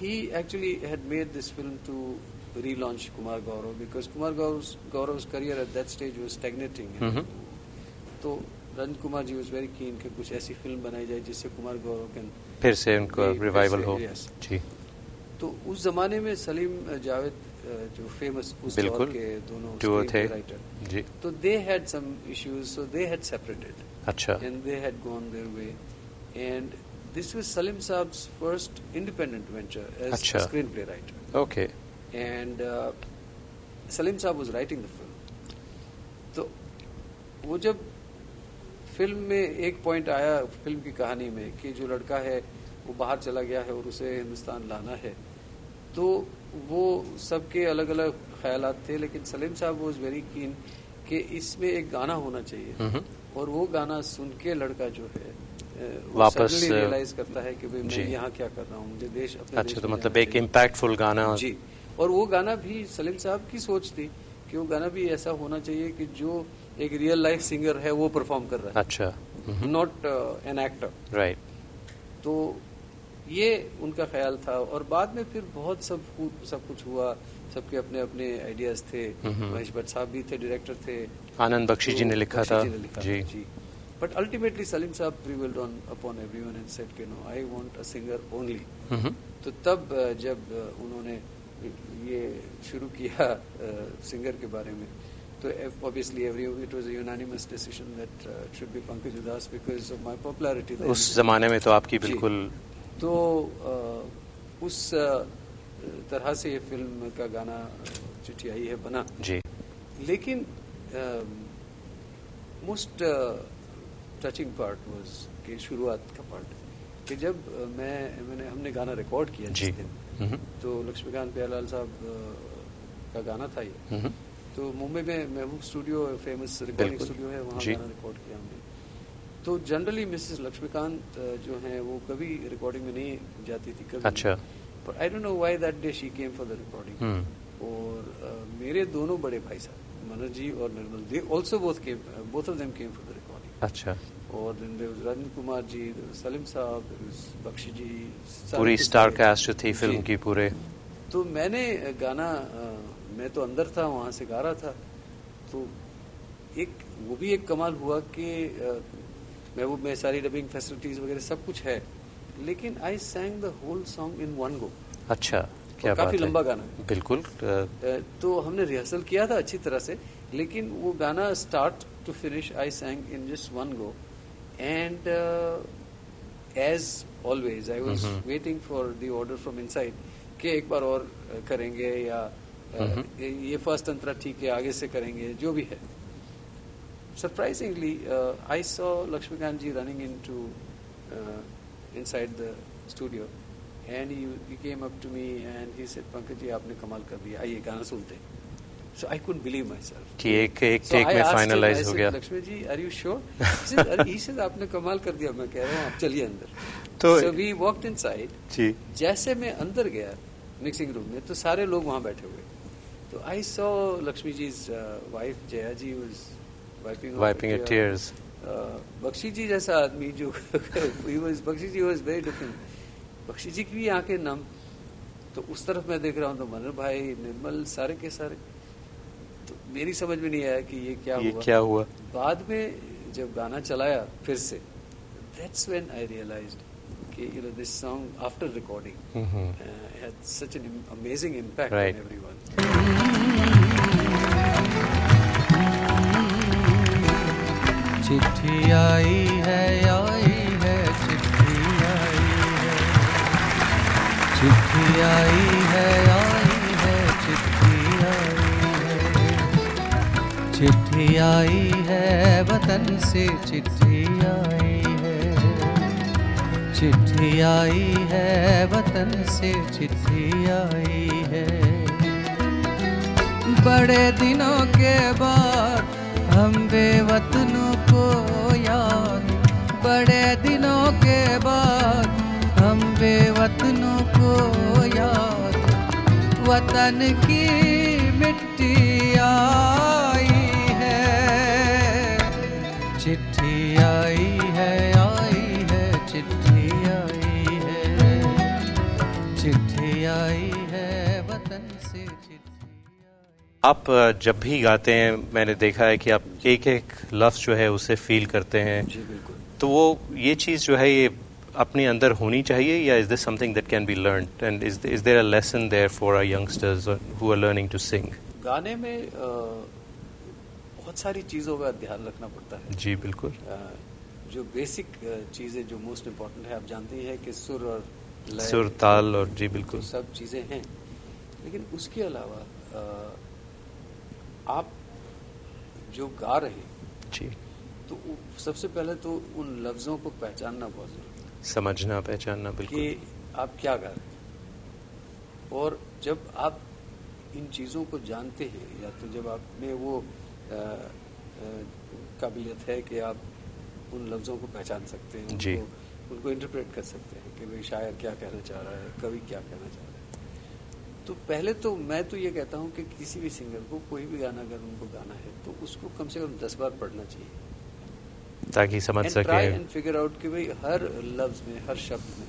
he actually had made this film to relaunch Kumar Gaurav because Kumar Gaurav's, Gaurav's career at that stage was stagnating. Mhm. तो रंज Kumar ji was very keen कि कुछ ऐसी फ़िल्म बनाई जाए जिससे कुमार गौरव कैन फिर से उनको रिवाइवल हो yes. जी तो उस जमाने में सलीम जावेद जो फ़ेमस उस दौर के दोनों थे। तो they had some issues so they had separated अच्छा। And they had gone their way and this was Salim sahab's first independent venture as screenplay writer okay and Salim sahab was writing the film तो वो जब film में एक point आया film की कहानी में कि जो लड़का है वो बाहर चला गया है और उसे हिंदुस्तान लाना है तो वो सबके अलग अलग ख्याल थे लेकिन सलीम साहब वॉज़ वेरी कीन कि इसमें एक गाना होना चाहिए। हम्म। और वो गाना सुन के लड़का जो है वापस, realize करता है कि भाई मैं यहाँ क्या कर रहा हूँ मुझे देश अपने अच्छा देश तो मतलब एक इम्पैक्टफुल गाना जी। और वो गाना भी सलीम साहब की सोच थी कि वो गाना भी ऐसा होना चाहिए कि जो एक रियल लाइफ सिंगर है वो परफॉर्म कर रहा है। अच्छा। नॉट एन एक्टर राइट तो ये उनका ख्याल था और बाद में फिर बहुत सब सब कुछ हुआ। सबके अपने अपने आइडियाज़ थे। महेश भट्ट साहब भी थे डायरेक्टर थे। आनंद बख्शी जी तो ने लिखा था। जी ने लिखा जी। जी। But ultimately Salim sahab prevailed on upon everyone and said कि no I want a singer only. तो तब जब उन्होंने ये शुरू किया सिंगर के बारे में तो obviously every it was unanimous decision that should be Pankaj Udhas because of my popularity उस जमाने में तो आपकी बिल्कुल तो उस तरह से ये फ़िल्म का गाना चिट्ठी आई है बना जी लेकिन मोस्ट टचिंग पार्ट वाज कि शुरुआत का पार्ट कि जब मैं मैंने हमने गाना रिकॉर्ड किया जी। दिन हम्म। तो लक्ष्मीकांत प्यालाल साहब का गाना था ये हम्म। तो मुंबई में महबूब स्टूडियो फ़ेमस रिकॉर्डिंग स्टूडियो है वहाँ गाना रिकॉर्ड किया हमने तो जनरली मिसेस लक्ष्मीकांत जो हैं वो कभी रिकॉर्डिंग में नहीं जाती थी कभी अच्छा। पर I don't know why that day she came for the recording. और अ, मेरे दोनों बड़े भाई साहब मनोज जी और Nirmal they also both came both of them came for the recording अच्छा। और then there was Rajan Kumar ji Salim Sahab Bakshi जी पूरी स्टार कास्ट जो थी फ़िल्म की पूरे। तो मैंने गाना अ, मैं तो अंदर था वहाँ से गा रहा था। तो एक वो भी एक कमाल हुआ कि अ, महबूब में सारी डबिंग फैसिलिटीज़ वगैरह सब कुछ है लेकिन I sang the whole song in one go अच्छा क्या काफ़ी है लंबा गाना है। बिल्कुल तो हमने रिहर्सल किया था अच्छी तरह से लेकिन वो गाना start to finish I sang in just one go and as always I was. Waiting for the order from inside कि एक बार और करेंगे या. ये- ये फ़र्स्ट अंतरा ठीक है आगे से करेंगे जो भी है surprisingly I saw Laxmikant ji running in to inside the studio and he came up to me and he said Pankaj ji आपने कमाल कर दिया आइए गाना सुनते हैं so I could believe myself कि एक एक टेक में फाइनलाइज हो गया Laxmi ji are you sure he said आपने कमाल कर दिया मैं कह रहा हूँ आप चलिए अंदर तो- सो वी वॉकड इनसाइड जी जैसे मैं अंदर गया मिक्सिंग रूम में तो सारे लोग वहां बैठे हुए तो I saw Laxmi ji wife Jaya ji was wiping Wiping her tears. Bakshi जी जैसा आदमी जो he was Bakshi ji was very different Bakshi ji की भी आँखें नम तो उस तरफ़ मैं देख रहा हूँ तो मनोहर भाई निर्मल सारे के सारे। तो मेरी समझ में नहीं आया कि ये क्या ये हुआ। क्या हुआ? बाद में जब गाना चलाया फिर से दैट्स व्हेन आई रियलाइज्ड कि you know this song after recording. Had such an amazing impact on everyone चिट्ठी आई है आई है, चिट्ठी आई है। चिट्ठी आई है आई है, चिट्ठी आई है। चिट्ठी आई है, वतन से चिट्ठी आई है। चिट्ठी आई है, वतन से चिट्ठी आई है। बड़े दिनों के बाद हम बेवतनों को याद, बड़े दिनों के बाद हम बेवतनों को याद। वतन की मिट्टी आई आप जब भी गाते हैं मैंने देखा है कि आप एक एक लफ्ज जो है उसे फील करते हैं। जी बिल्कुल। तो वो ये चीज़ जो है ये अपने अंदर होनी चाहिए या is this something that can be learn and is there a lesson there for our youngsters who are learning to sing गाने में अ, बहुत सारी चीज़ों का ध्यान रखना पड़ता है। जी बिल्कुल। जो बेसिक चीज़ें जो मोस्ट इम्पोर्टेंट है आप जानते ही हैं कि सुर और लय सुर ताल और जी बिल्कुल। तो सब चीज़ें हैं। लेकिन उसके अलावा आप जो गा रहे हैं जी। तो सबसे पहले तो उन लफ्जों को पहचानना बहुत ज़रूरी समझना पहचानना बिल्कुल। कि आप क्या गा रहे हैं। और जब आप इन चीज़ों को जानते हैं या तो जब आप में वो काबिलियत है कि आप उन लफ्जों को पहचान सकते हैं जी। उनको उनको इंटरप्रेट कर सकते हैं कि भाई शायर क्या कहना चाह रहा है कवि क्या कहना चाह रहा है। तो पहले तो मैं तो ये कहता हूँ कि किसी भी सिंगर को कोई भी गाना अगर उनको गाना है तो उसको कम से कम दस बार पढ़ना चाहिए। ताकि समझ ट्राई सके। एंड फिगर आउट कि भाई हर लफ्ज में हर शब्द में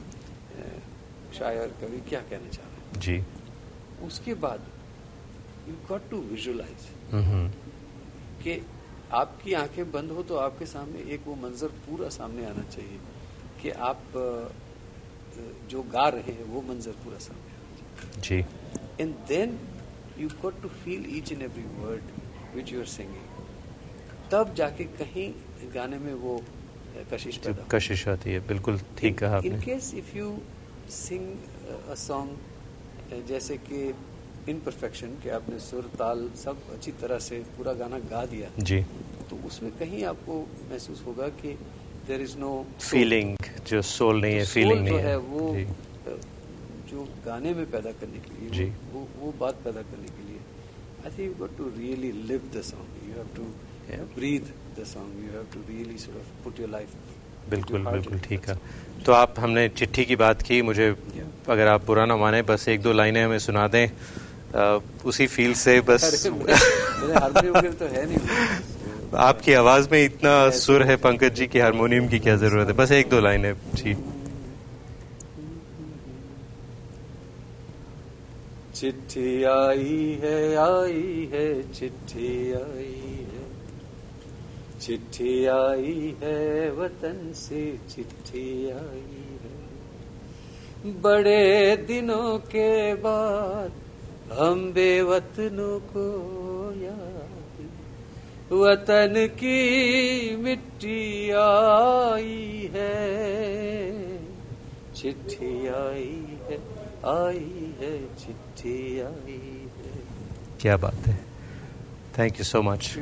शायर कवि क्या कहना चाह रहा जी। उसके बाद you got to visualise hmm कि आपकी आँखें बंद हो तो आपके सामने एक वो मंजर पूरा सामने आना चाहिए कि आप जो गा रहे हैं वो मंजर पूरा सामने आना चाहिए। जी। And then you got to feel each and every word which you are singing तब जाके कहीं गाने में वो कशिश पैदा। कशिश आती है बिल्कुल ठीक कहा इन आपने। Case if you sing a song जैसे कि इन परफेक्शन कि आपने सुर ताल सब अच्छी तरह से पूरा गाना गा दिया जी। तो उसमें कहीं आपको महसूस होगा कि देर इज़ नो फीलिंग जो सोल नहीं है फीलिंग जो नहीं है। है वो जी। जो गाने में पैदा करने के लिए जी। वो, बात पैदा करने के लिए I think you got to really live the song you have to breathe the song you have to really sort of put your life बिल्कुल बिल्कुल ठीक है। तो आप हमने चिट्ठी की बात की मुझे अगर आप बुरा ना माने बस एक दो लाइनें हमें सुना दें अ, उसी फील से बस तो है नहीं। आपकी आवाज़ में इतना सुर है पंकज जी की हारमोनियम की क्या ज़रूरत है? बस एक दो लाइनें जी। चिट्ठी आई है आई है, चिट्ठी आई है। चिट्ठी आई है, वतन से चिट्ठी आई है। बड़े दिनों के बाद हम बेवतनों को याद वतन की मिट्टी आई है। चिट्ठी आई है आई है, चिट्ठी आई है क्या बात है। थैंक यू सो मच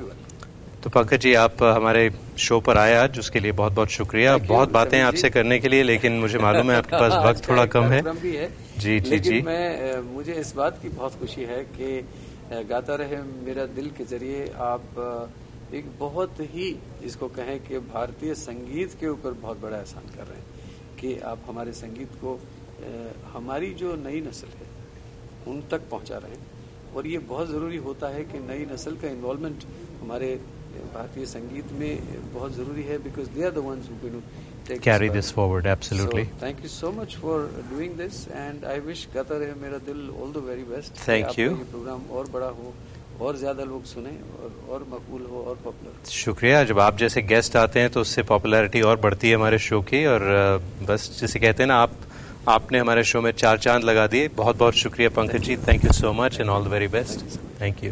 तो पंकज जी आप हमारे शो पर आए आज उसके लिए बहुत बहुत शुक्रिया। Thank बहुत बातें आपसे करने के लिए लेकिन मुझे मालूम है आपके पास वक्त थोड़ा कम है। है। जी जी जी। मैं मुझे इस बात की बहुत खुशी है कि गाता रहे मेरा दिल के ज़रिए आप एक बहुत ही जिसको कहें कि भारतीय संगीत के ऊपर बहुत बड़ा एहसान कर रहे हैं कि आप हमारे संगीत को हमारी जो नई नस्ल है उन तक पहुँचा रहे हैं। और ये बहुत ज़रूरी होता है कि नई नस्ल का इन्वॉल्वमेंट हमारे भारतीय संगीत में बहुत ज़रूरी है because they are the ones who can take carry this forward absolutely thank you so much for doing this and I wish Gaata Rahe Mera Dil all the very best Thank you. ये program और बड़ा हो और ज़्यादा लोग सुने और और मकबूल हो और पॉपुलर शुक्रिया। जब आप जैसे गेस्ट आते हैं तो उससे पॉपुलैरिटी और बढ़ती है हमारे शो की और अ, बस जिसे कहते हैं ना आप आपने हमारे शो में चार चाँद लगा दिए। बहुत बहुत शुक्रिया Pankaj ji. Thank you so much and all the very best thank you